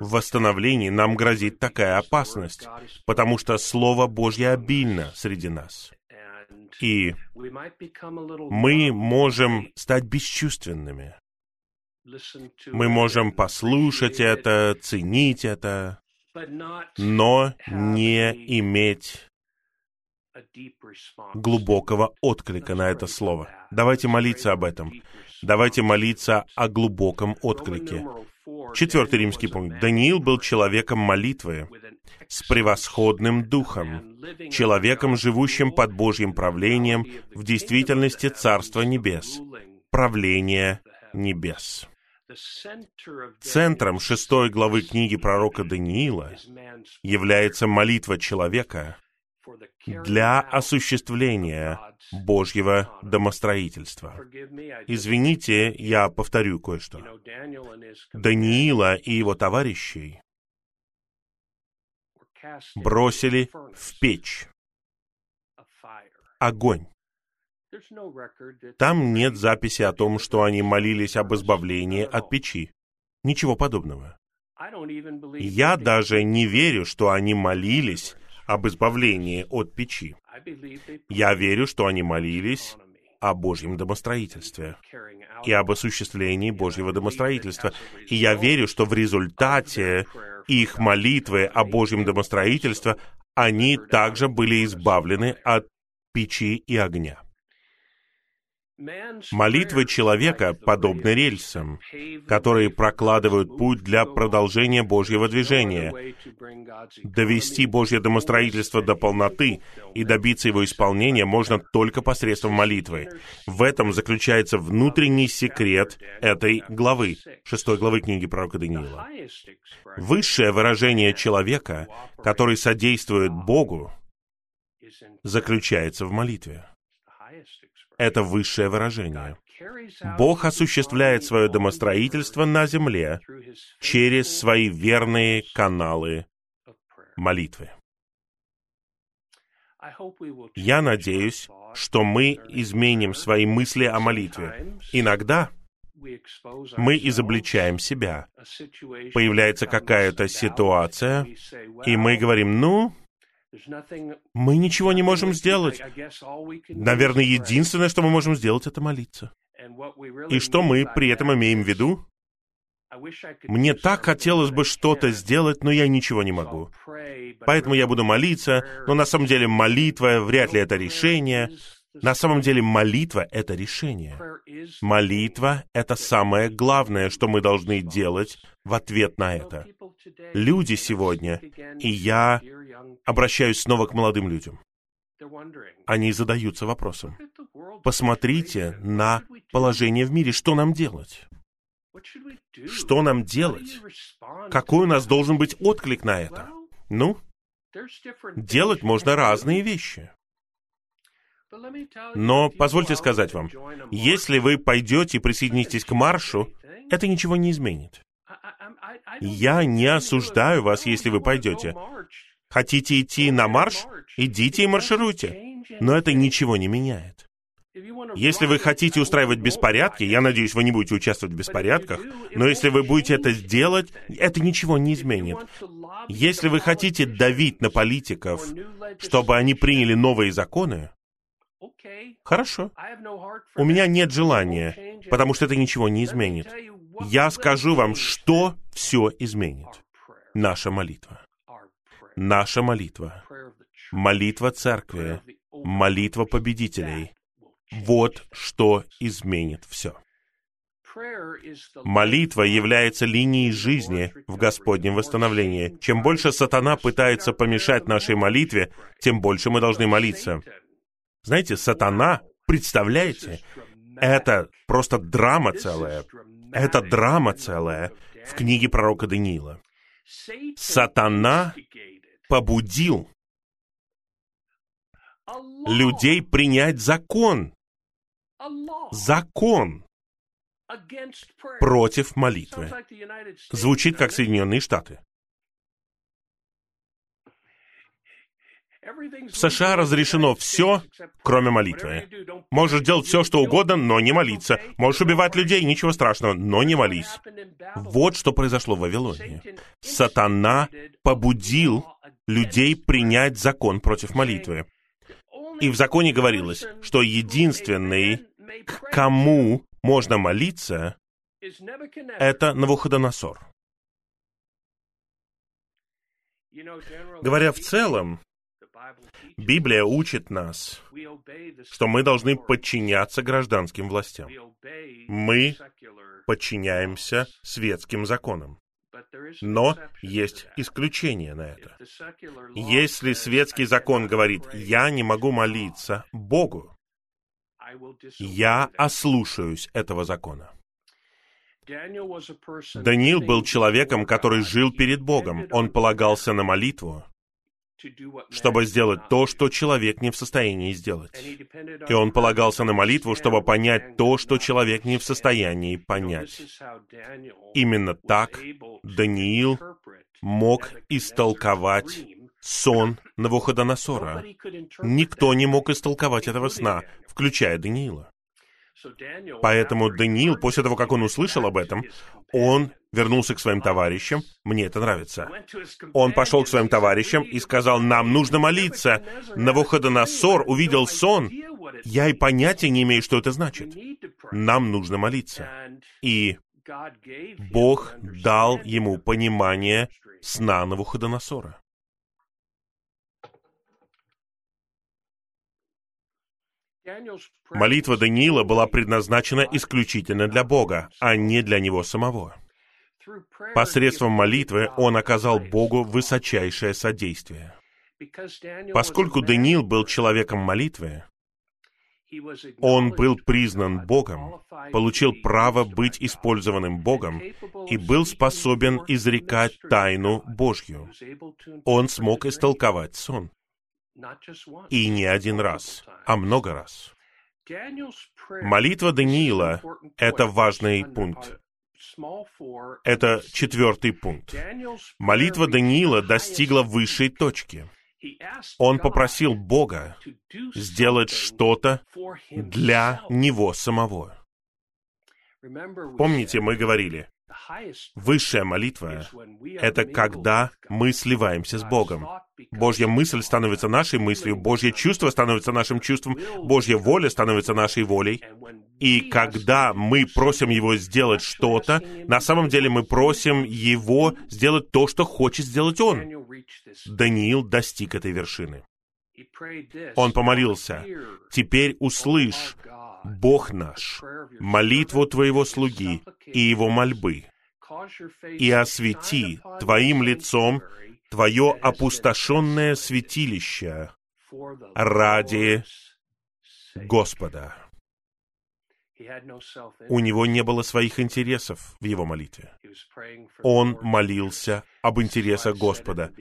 в восстановлении нам грозит такая опасность, потому что Слово Божье обильно среди нас. И мы можем стать бесчувственными. Мы можем послушать это, ценить это, но не иметь глубокого отклика на это слово. Давайте молиться об этом. Давайте молиться о глубоком отклике. Четвертый римский пункт. Даниил был человеком молитвы с превосходным духом, человеком, живущим под Божьим правлением в действительности Царства Небес, правление небес. Центром шестой главы книги пророка Даниила является молитва человека для осуществления Божьего домостроительства. Извините, я повторю кое-что. Даниила и его товарищей бросили в печь огонь. Там нет записи о том, что они молились об избавлении от печи. Ничего подобного. Я даже не верю, что они молились об избавлении от печи. Я верю, что они молились о Божьем домостроительстве и об осуществлении Божьего домостроительства. И я верю, что в результате их молитвы о Божьем домостроительстве они также были избавлены от печи и огня. Молитвы человека подобны рельсам, которые прокладывают путь для продолжения Божьего движения, довести Божье домостроительство до полноты и добиться его исполнения можно только посредством молитвы. В этом заключается внутренний секрет этой главы, шестой главы книги пророка Даниила. Высшее выражение человека, который содействует Богу, заключается в молитве это высшее выражение. Бог осуществляет свое домостроительство на земле через свои верные каналы молитвы. Я надеюсь, что мы изменим свои мысли о молитве. Иногда мы изобличаем себя. Появляется какая-то ситуация, и мы говорим, ну, мы ничего не можем сделать. Наверное, единственное, что мы можем сделать, это молиться. И что мы при этом имеем в виду? Мне так хотелось бы что-то сделать, но я ничего не могу. Поэтому я буду молиться, но на самом деле молитва вряд ли это решение. На самом деле молитва — это решение. Молитва — это самое главное, что мы должны делать в ответ на это. Люди сегодня, и я обращаюсь снова к молодым людям, они задаются вопросом. Посмотрите на положение в мире, что нам делать? Что нам делать? Какой у нас должен быть отклик на это? Ну, делать можно разные вещи. Но позвольте сказать вам, если вы пойдете и присоединитесь к маршу, это ничего не изменит. Я не осуждаю вас, если вы пойдете. Хотите идти на марш? Идите и маршируйте. Но это ничего не меняет. Если вы хотите устраивать беспорядки, я надеюсь, вы не будете участвовать в беспорядках, но если вы будете это сделать, это ничего не изменит. Если вы хотите давить на политиков, чтобы они приняли новые законы, Хорошо. У меня нет желания, потому что это ничего не изменит. Я скажу вам, что все изменит. Наша молитва. Наша молитва. Молитва церкви. Молитва победителей. Вот что изменит все. Молитва является линией жизни в Господнем восстановлении. Чем больше сатана пытается помешать нашей молитве, тем больше мы должны молиться. Знаете, сатана, представляете, это просто драма целая. Это драма целая в книге пророка Даниила. Сатана побудил людей принять закон. Закон против молитвы. Звучит как Соединенные Штаты. В США разрешено все, кроме молитвы. Можешь делать все, что угодно, но не молиться. Можешь убивать людей, ничего страшного, но не молись. Вот что произошло в Вавилоне. Сатана побудил людей принять закон против молитвы. И в законе говорилось, что единственный, к кому можно молиться, это Навуходоносор. Говоря в целом, Библия учит нас, что мы должны подчиняться гражданским властям. Мы подчиняемся светским законам. Но есть исключение на это. Если светский закон говорит, я не могу молиться Богу, я ослушаюсь этого закона. Даниил был человеком, который жил перед Богом. Он полагался на молитву, чтобы сделать то, что человек не в состоянии сделать. И он полагался на молитву, чтобы понять то, что человек не в состоянии понять. Именно так Даниил мог истолковать сон Навуходоносора. Никто не мог истолковать этого сна, включая Даниила. Поэтому Даниил, после того, как он услышал об этом, он вернулся к своим товарищам. Мне это нравится. Он пошел к своим товарищам и сказал, нам нужно молиться. Навуходоносор увидел сон. Я и понятия не имею, что это значит. Нам нужно молиться. И Бог дал ему понимание сна Навуходоносора. Молитва Даниила была предназначена исключительно для Бога, а не для него самого. Посредством молитвы он оказал Богу высочайшее содействие. Поскольку Даниил был человеком молитвы, он был признан Богом, получил право быть использованным Богом и был способен изрекать тайну Божью. Он смог истолковать сон. И не один раз, а много раз. Молитва Даниила — это важный пункт. Это четвертый пункт. Молитва Даниила достигла высшей точки — он попросил Бога сделать что-то для него самого. Помните, мы говорили, Высшая молитва — это когда мы сливаемся с Богом. Божья мысль становится нашей мыслью, Божье чувство становится нашим чувством, Божья воля становится нашей волей. И когда мы просим Его сделать что-то, на самом деле мы просим Его сделать то, что хочет сделать Он. Даниил достиг этой вершины. Он помолился, «Теперь услышь, Бог наш, молитву Твоего слуги и его мольбы, и освети Твоим лицом Твое опустошенное святилище ради Господа. У него не было своих интересов в его молитве. Он молился об интересах Господа.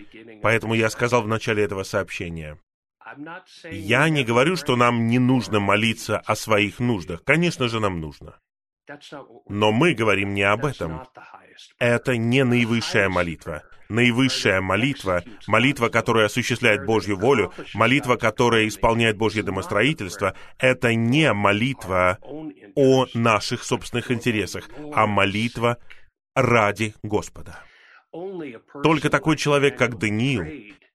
Поэтому я сказал в начале этого сообщения, я не говорю, что нам не нужно молиться о своих нуждах. Конечно же, нам нужно. Но мы говорим не об этом. Это не наивысшая молитва. Наивысшая молитва, молитва, которая осуществляет Божью волю, молитва, которая исполняет Божье домостроительство, это не молитва о наших собственных интересах, а молитва ради Господа. Только такой человек, как Даниил,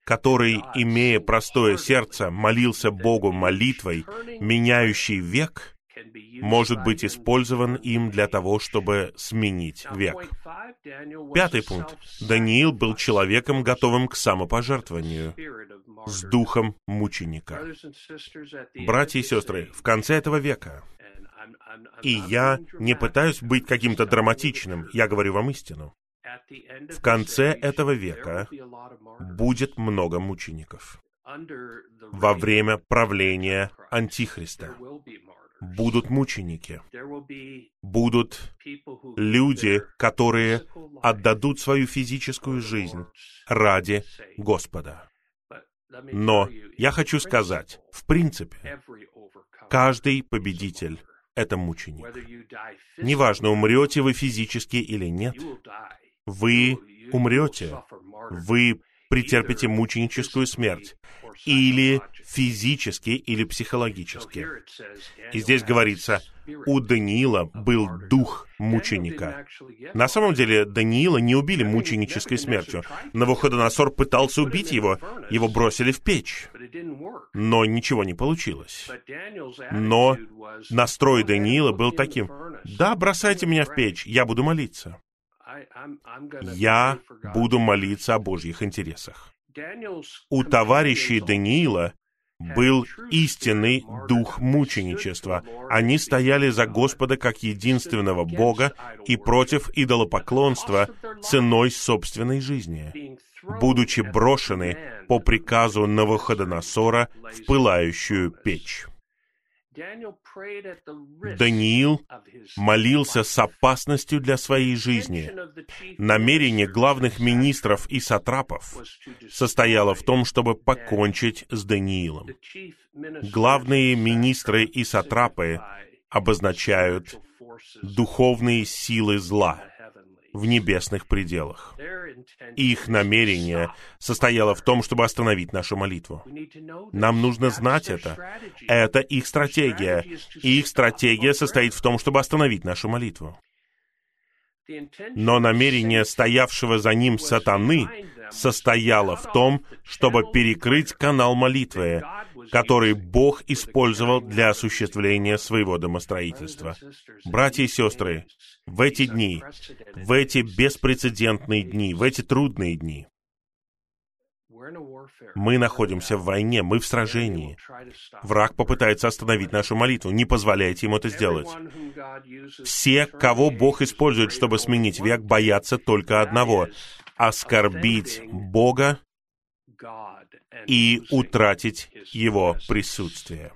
который, имея простое сердце, молился Богу молитвой, меняющий век, может быть использован им для того, чтобы сменить век. Пятый пункт. Даниил был человеком, готовым к самопожертвованию, с духом мученика. Братья и сестры, в конце этого века, и я не пытаюсь быть каким-то драматичным, я говорю вам истину, в конце этого века будет много мучеников. Во время правления Антихриста будут мученики, будут люди, которые отдадут свою физическую жизнь ради Господа. Но я хочу сказать, в принципе, каждый победитель — это мученик. Неважно, умрете вы физически или нет, вы умрете, вы претерпите мученическую смерть, или физически, или психологически. И здесь говорится, у Даниила был дух мученика. На самом деле, Даниила не убили мученической смертью. Навуходоносор пытался убить его, его бросили в печь. Но ничего не получилось. Но настрой Даниила был таким, «Да, бросайте меня в печь, я буду молиться» я буду молиться о Божьих интересах. У товарищей Даниила был истинный дух мученичества. Они стояли за Господа как единственного Бога и против идолопоклонства ценой собственной жизни, будучи брошены по приказу Навуходоносора в пылающую печь. Даниил молился с опасностью для своей жизни. Намерение главных министров и сатрапов состояло в том, чтобы покончить с Даниилом. Главные министры и сатрапы обозначают духовные силы зла — в небесных пределах. Их намерение состояло в том, чтобы остановить нашу молитву. Нам нужно знать это. Это их стратегия. их стратегия состоит в том, чтобы остановить нашу молитву. Но намерение стоявшего за ним сатаны состояло в том, чтобы перекрыть канал молитвы, который Бог использовал для осуществления своего домостроительства. Братья и сестры, в эти дни, в эти беспрецедентные дни, в эти трудные дни, Мы находимся в войне, мы в сражении. Враг попытается остановить нашу молитву. Не позволяйте ему это сделать. Все, кого Бог использует, чтобы сменить век, боятся только одного — оскорбить Бога и утратить Его присутствие.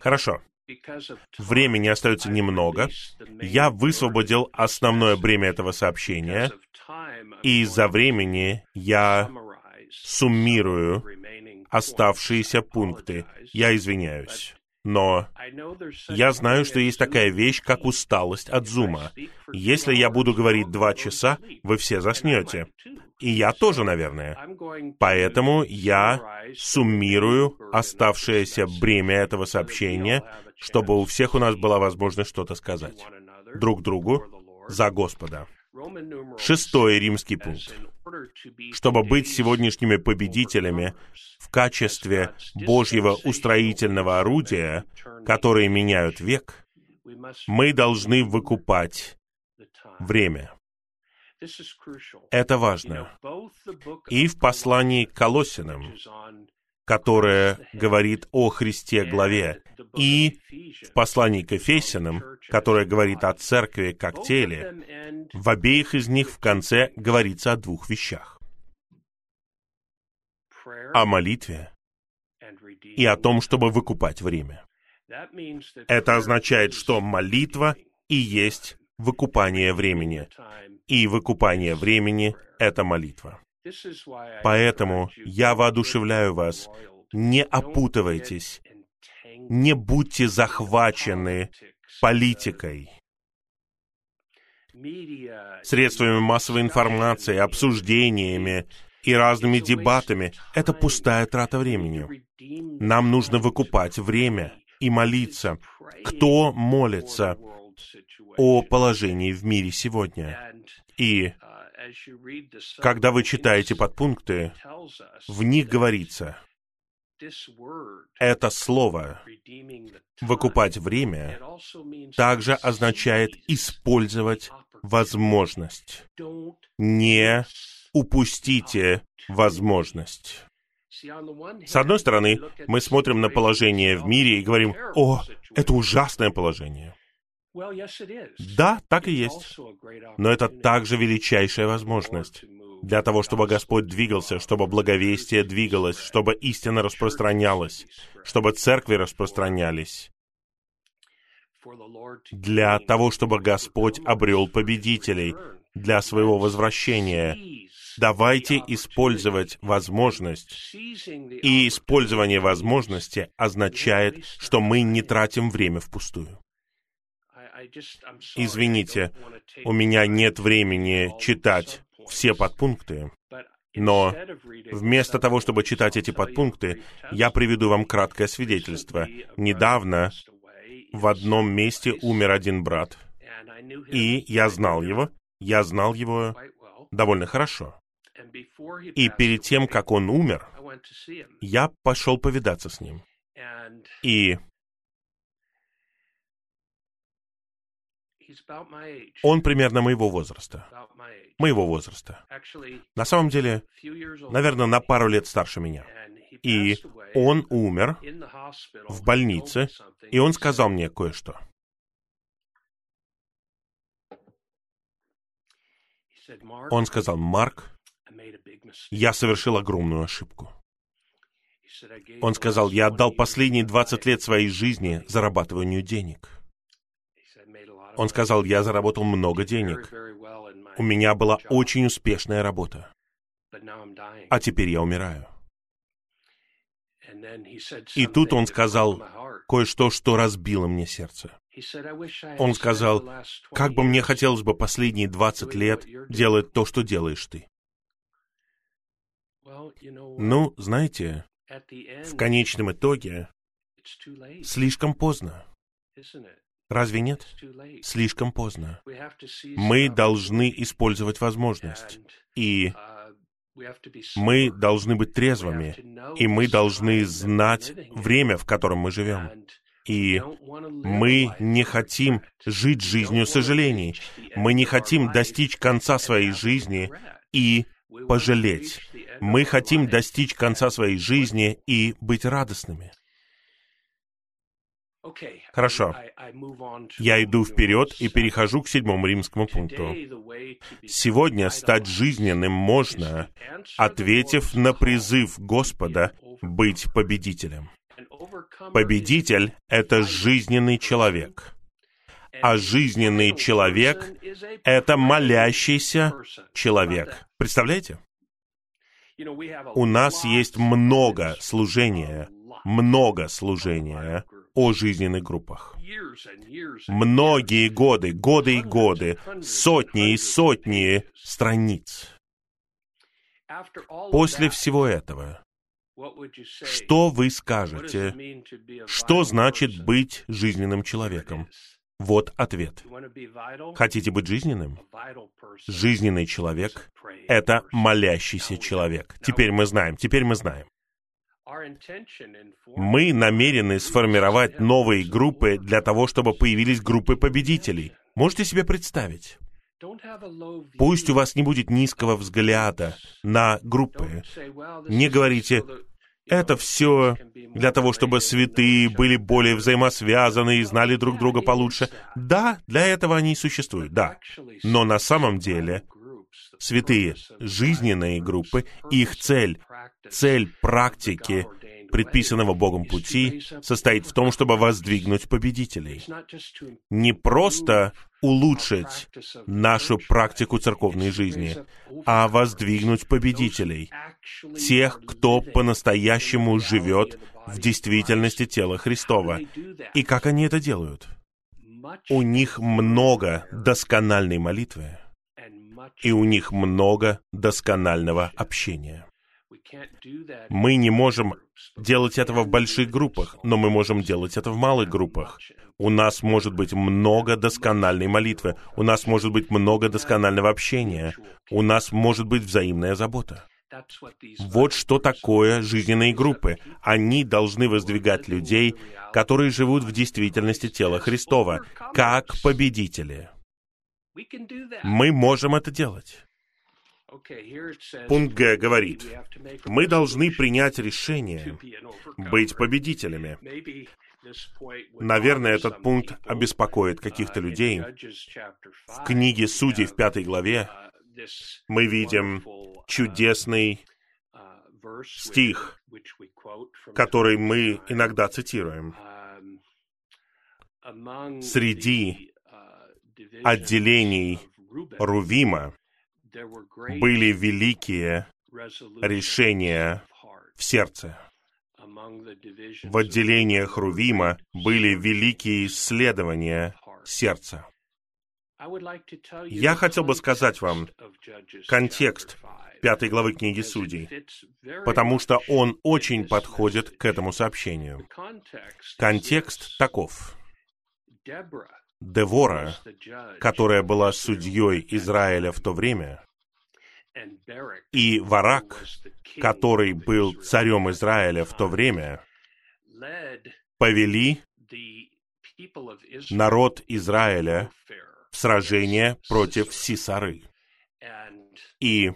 Хорошо. Времени остается немного. Я высвободил основное бремя этого сообщения, и из-за времени я суммирую оставшиеся пункты. Я извиняюсь. Но я знаю, что есть такая вещь, как усталость от зума. Если я буду говорить два часа, вы все заснете. И я тоже, наверное. Поэтому я суммирую оставшееся бремя этого сообщения, чтобы у всех у нас была возможность что-то сказать. Друг другу за Господа. Шестой римский пункт. Чтобы быть сегодняшними победителями в качестве Божьего устроительного орудия, которые меняют век, мы должны выкупать время. Это важно. И в послании к Колосинам, которое говорит о Христе главе, и в послании к Ефесянам, которое говорит о церкви как теле, в обеих из них в конце говорится о двух вещах. О молитве и о том, чтобы выкупать время. Это означает, что молитва и есть выкупание времени. И выкупание времени — это молитва. Поэтому я воодушевляю вас, не опутывайтесь, не будьте захвачены политикой, средствами массовой информации, обсуждениями и разными дебатами. Это пустая трата времени. Нам нужно выкупать время и молиться. Кто молится о положении в мире сегодня? И когда вы читаете подпункты, в них говорится, это слово «выкупать время» также означает использовать возможность. Не упустите возможность. С одной стороны, мы смотрим на положение в мире и говорим, «О, это ужасное положение». Да, так и есть. Но это также величайшая возможность для того, чтобы Господь двигался, чтобы благовестие двигалось, чтобы истина распространялась, чтобы церкви распространялись, для того, чтобы Господь обрел победителей для своего возвращения. Давайте использовать возможность. И использование возможности означает, что мы не тратим время впустую. Извините, у меня нет времени читать все подпункты, но вместо того, чтобы читать эти подпункты, я приведу вам краткое свидетельство. Недавно в одном месте умер один брат, и я знал его, я знал его довольно хорошо. И перед тем, как он умер, я пошел повидаться с ним. И Он примерно моего возраста. Моего возраста. На самом деле, наверное, на пару лет старше меня. И он умер в больнице, и он сказал мне кое-что. Он сказал, Марк, я совершил огромную ошибку. Он сказал, я отдал последние 20 лет своей жизни зарабатыванию денег. Он сказал, я заработал много денег. У меня была очень успешная работа. А теперь я умираю. И тут он сказал кое-что, что разбило мне сердце. Он сказал, как бы мне хотелось бы последние 20 лет делать то, что делаешь ты. Ну, знаете, в конечном итоге слишком поздно. Разве нет? Слишком поздно. Мы должны использовать возможность. И мы должны быть трезвыми. И мы должны знать время, в котором мы живем. И мы не хотим жить жизнью сожалений. Мы не хотим достичь конца своей жизни и пожалеть. Мы хотим достичь конца своей жизни и быть радостными. Хорошо. Я иду вперед и перехожу к седьмому римскому пункту. Сегодня стать жизненным можно, ответив на призыв Господа быть победителем. Победитель — это жизненный человек. А жизненный человек — это молящийся человек. Представляете? У нас есть много служения, много служения о жизненных группах. Многие годы, годы и годы, сотни и сотни страниц. После всего этого, что вы скажете? Что значит быть жизненным человеком? Вот ответ. Хотите быть жизненным? Жизненный человек — это молящийся человек. Теперь мы знаем, теперь мы знаем. Мы намерены сформировать новые группы для того, чтобы появились группы победителей. Можете себе представить? Пусть у вас не будет низкого взгляда на группы. Не говорите, это все для того, чтобы святые были более взаимосвязаны и знали друг друга получше. Да, для этого они и существуют, да. Но на самом деле святые жизненные группы, их цель, цель практики предписанного Богом пути состоит в том, чтобы воздвигнуть победителей. Не просто улучшить нашу практику церковной жизни, а воздвигнуть победителей, тех, кто по-настоящему живет в действительности тела Христова. И как они это делают? У них много доскональной молитвы, и у них много досконального общения. Мы не можем делать этого в больших группах, но мы можем делать это в малых группах. У нас может быть много доскональной молитвы, у нас может быть много досконального общения, у нас может быть взаимная забота. Вот что такое жизненные группы. Они должны воздвигать людей, которые живут в действительности тела Христова, как победители. Мы можем это делать. Пункт Г говорит, мы должны принять решение быть победителями. Наверное, этот пункт обеспокоит каких-то людей. В книге Судей в пятой главе мы видим чудесный стих, который мы иногда цитируем. Среди отделений Рувима были великие решения в сердце. В отделениях Рувима были великие исследования сердца. Я хотел бы сказать вам контекст пятой главы книги Судей, потому что он очень подходит к этому сообщению. Контекст таков. Девора, которая была судьей Израиля в то время, и Варак, который был царем Израиля в то время, повели народ Израиля в сражение против Сисары. И,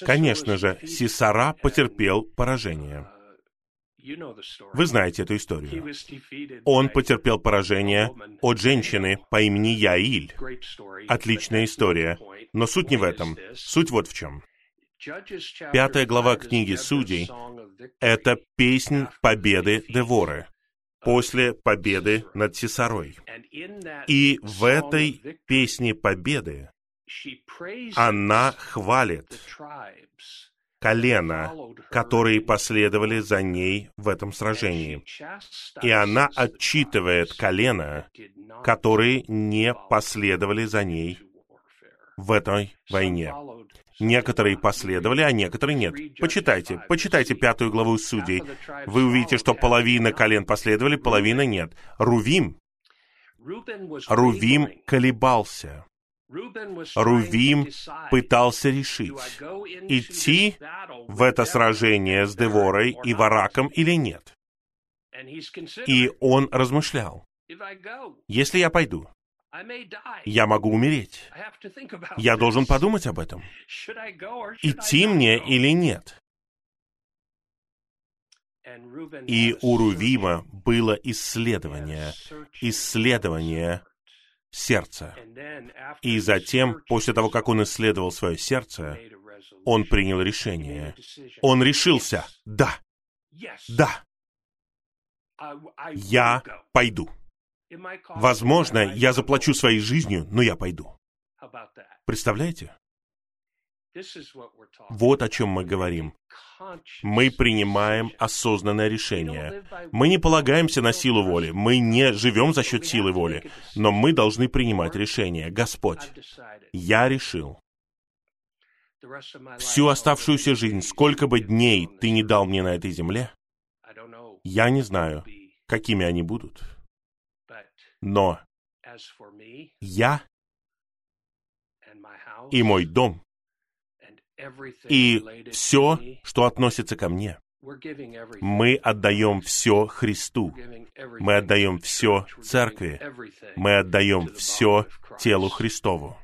конечно же, Сисара потерпел поражение. Вы знаете эту историю. Он потерпел поражение от женщины по имени Яиль. Отличная история. Но суть не в этом. Суть вот в чем. Пятая глава книги Судей — это песнь победы Деворы после победы над Сесарой. И в этой песне победы она хвалит колена, которые последовали за ней в этом сражении. И она отчитывает колено, которые не последовали за ней в этой войне. Некоторые последовали, а некоторые нет. Почитайте, почитайте пятую главу Судей. Вы увидите, что половина колен последовали, половина нет. Рувим, Рувим колебался. Рувим пытался решить, идти в это сражение с Деворой и Вараком или нет. И он размышлял, если я пойду, Я могу умереть. Я должен подумать об этом. Идти мне или нет? И у Рувима было исследование, исследование сердца. И затем, после того, как он исследовал свое сердце, он принял решение. Он решился, да, да, я пойду. Возможно, я заплачу своей жизнью, но я пойду. Представляете? Вот о чем мы говорим. Мы принимаем осознанное решение. Мы не полагаемся на силу воли, мы не живем за счет силы воли, но мы должны принимать решение. Господь, я решил. Всю оставшуюся жизнь, сколько бы дней ты не дал мне на этой земле, я не знаю, какими они будут. Но я и мой дом и все, что относится ко мне, мы отдаем все Христу. Мы отдаем все Церкви. Мы отдаем все телу Христову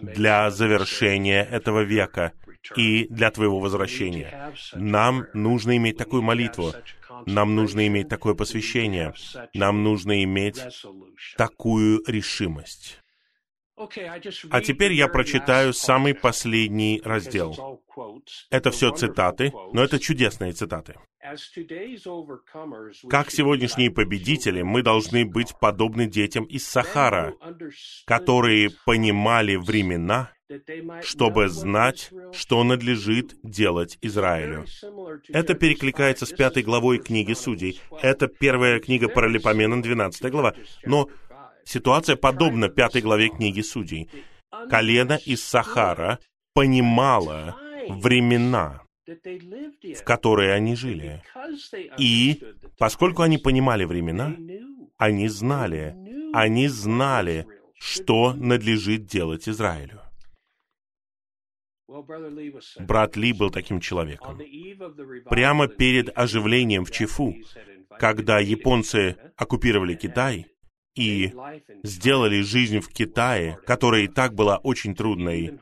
для завершения этого века и для Твоего возвращения. Нам нужно иметь такую молитву, нам нужно иметь такое посвящение, нам нужно иметь такую решимость. А теперь я прочитаю самый последний раздел. Это все цитаты, но это чудесные цитаты. Как сегодняшние победители, мы должны быть подобны детям из Сахара, которые понимали времена, чтобы знать, что надлежит делать Израилю. Это перекликается с пятой главой книги Судей. Это первая книга Паралипоменон, 12 глава. Но Ситуация подобна пятой главе книги Судей. Колено из Сахара понимало времена, в которые они жили. И поскольку они понимали времена, они знали, они знали, что надлежит делать Израилю. Брат Ли был таким человеком. Прямо перед оживлением в Чифу, когда японцы оккупировали Китай, и сделали жизнь в Китае, которая и так была очень трудной,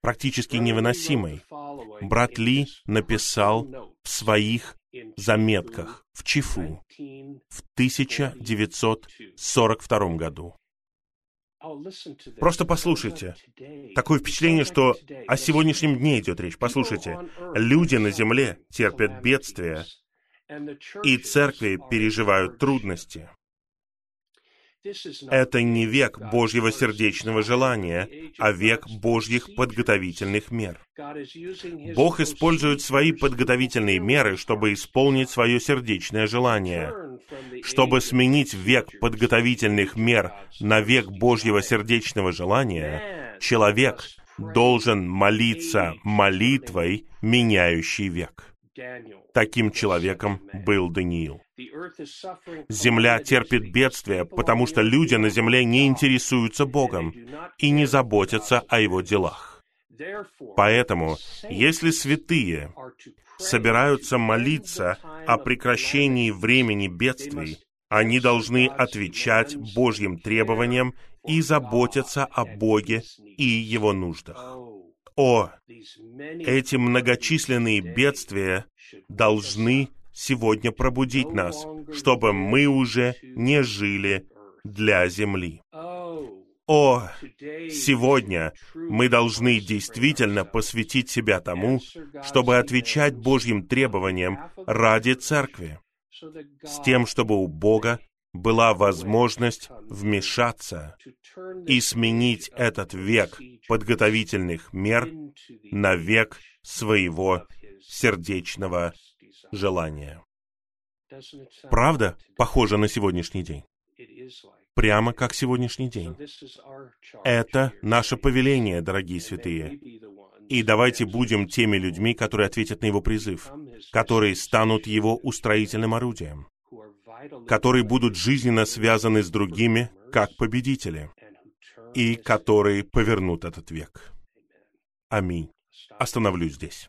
практически невыносимой. Брат Ли написал в своих заметках в Чифу в 1942 году. Просто послушайте. Такое впечатление, что о сегодняшнем дне идет речь. Послушайте. Люди на земле терпят бедствия, и церкви переживают трудности. Это не век Божьего сердечного желания, а век Божьих подготовительных мер. Бог использует свои подготовительные меры, чтобы исполнить свое сердечное желание. Чтобы сменить век подготовительных мер на век Божьего сердечного желания, человек должен молиться молитвой, меняющей век. Таким человеком был Даниил. Земля терпит бедствие, потому что люди на земле не интересуются Богом и не заботятся о Его делах. Поэтому, если святые собираются молиться о прекращении времени бедствий, они должны отвечать Божьим требованиям и заботиться о Боге и Его нуждах. О, эти многочисленные бедствия должны сегодня пробудить нас, чтобы мы уже не жили для земли. О, сегодня мы должны действительно посвятить себя тому, чтобы отвечать Божьим требованиям ради Церкви, с тем, чтобы у Бога была возможность вмешаться и сменить этот век подготовительных мер на век своего сердечного желания. Правда похоже на сегодняшний день? Прямо как сегодняшний день. Это наше повеление, дорогие святые. И давайте будем теми людьми, которые ответят на его призыв, которые станут его устроительным орудием, которые будут жизненно связаны с другими, как победители, и которые повернут этот век. Аминь. Остановлюсь здесь.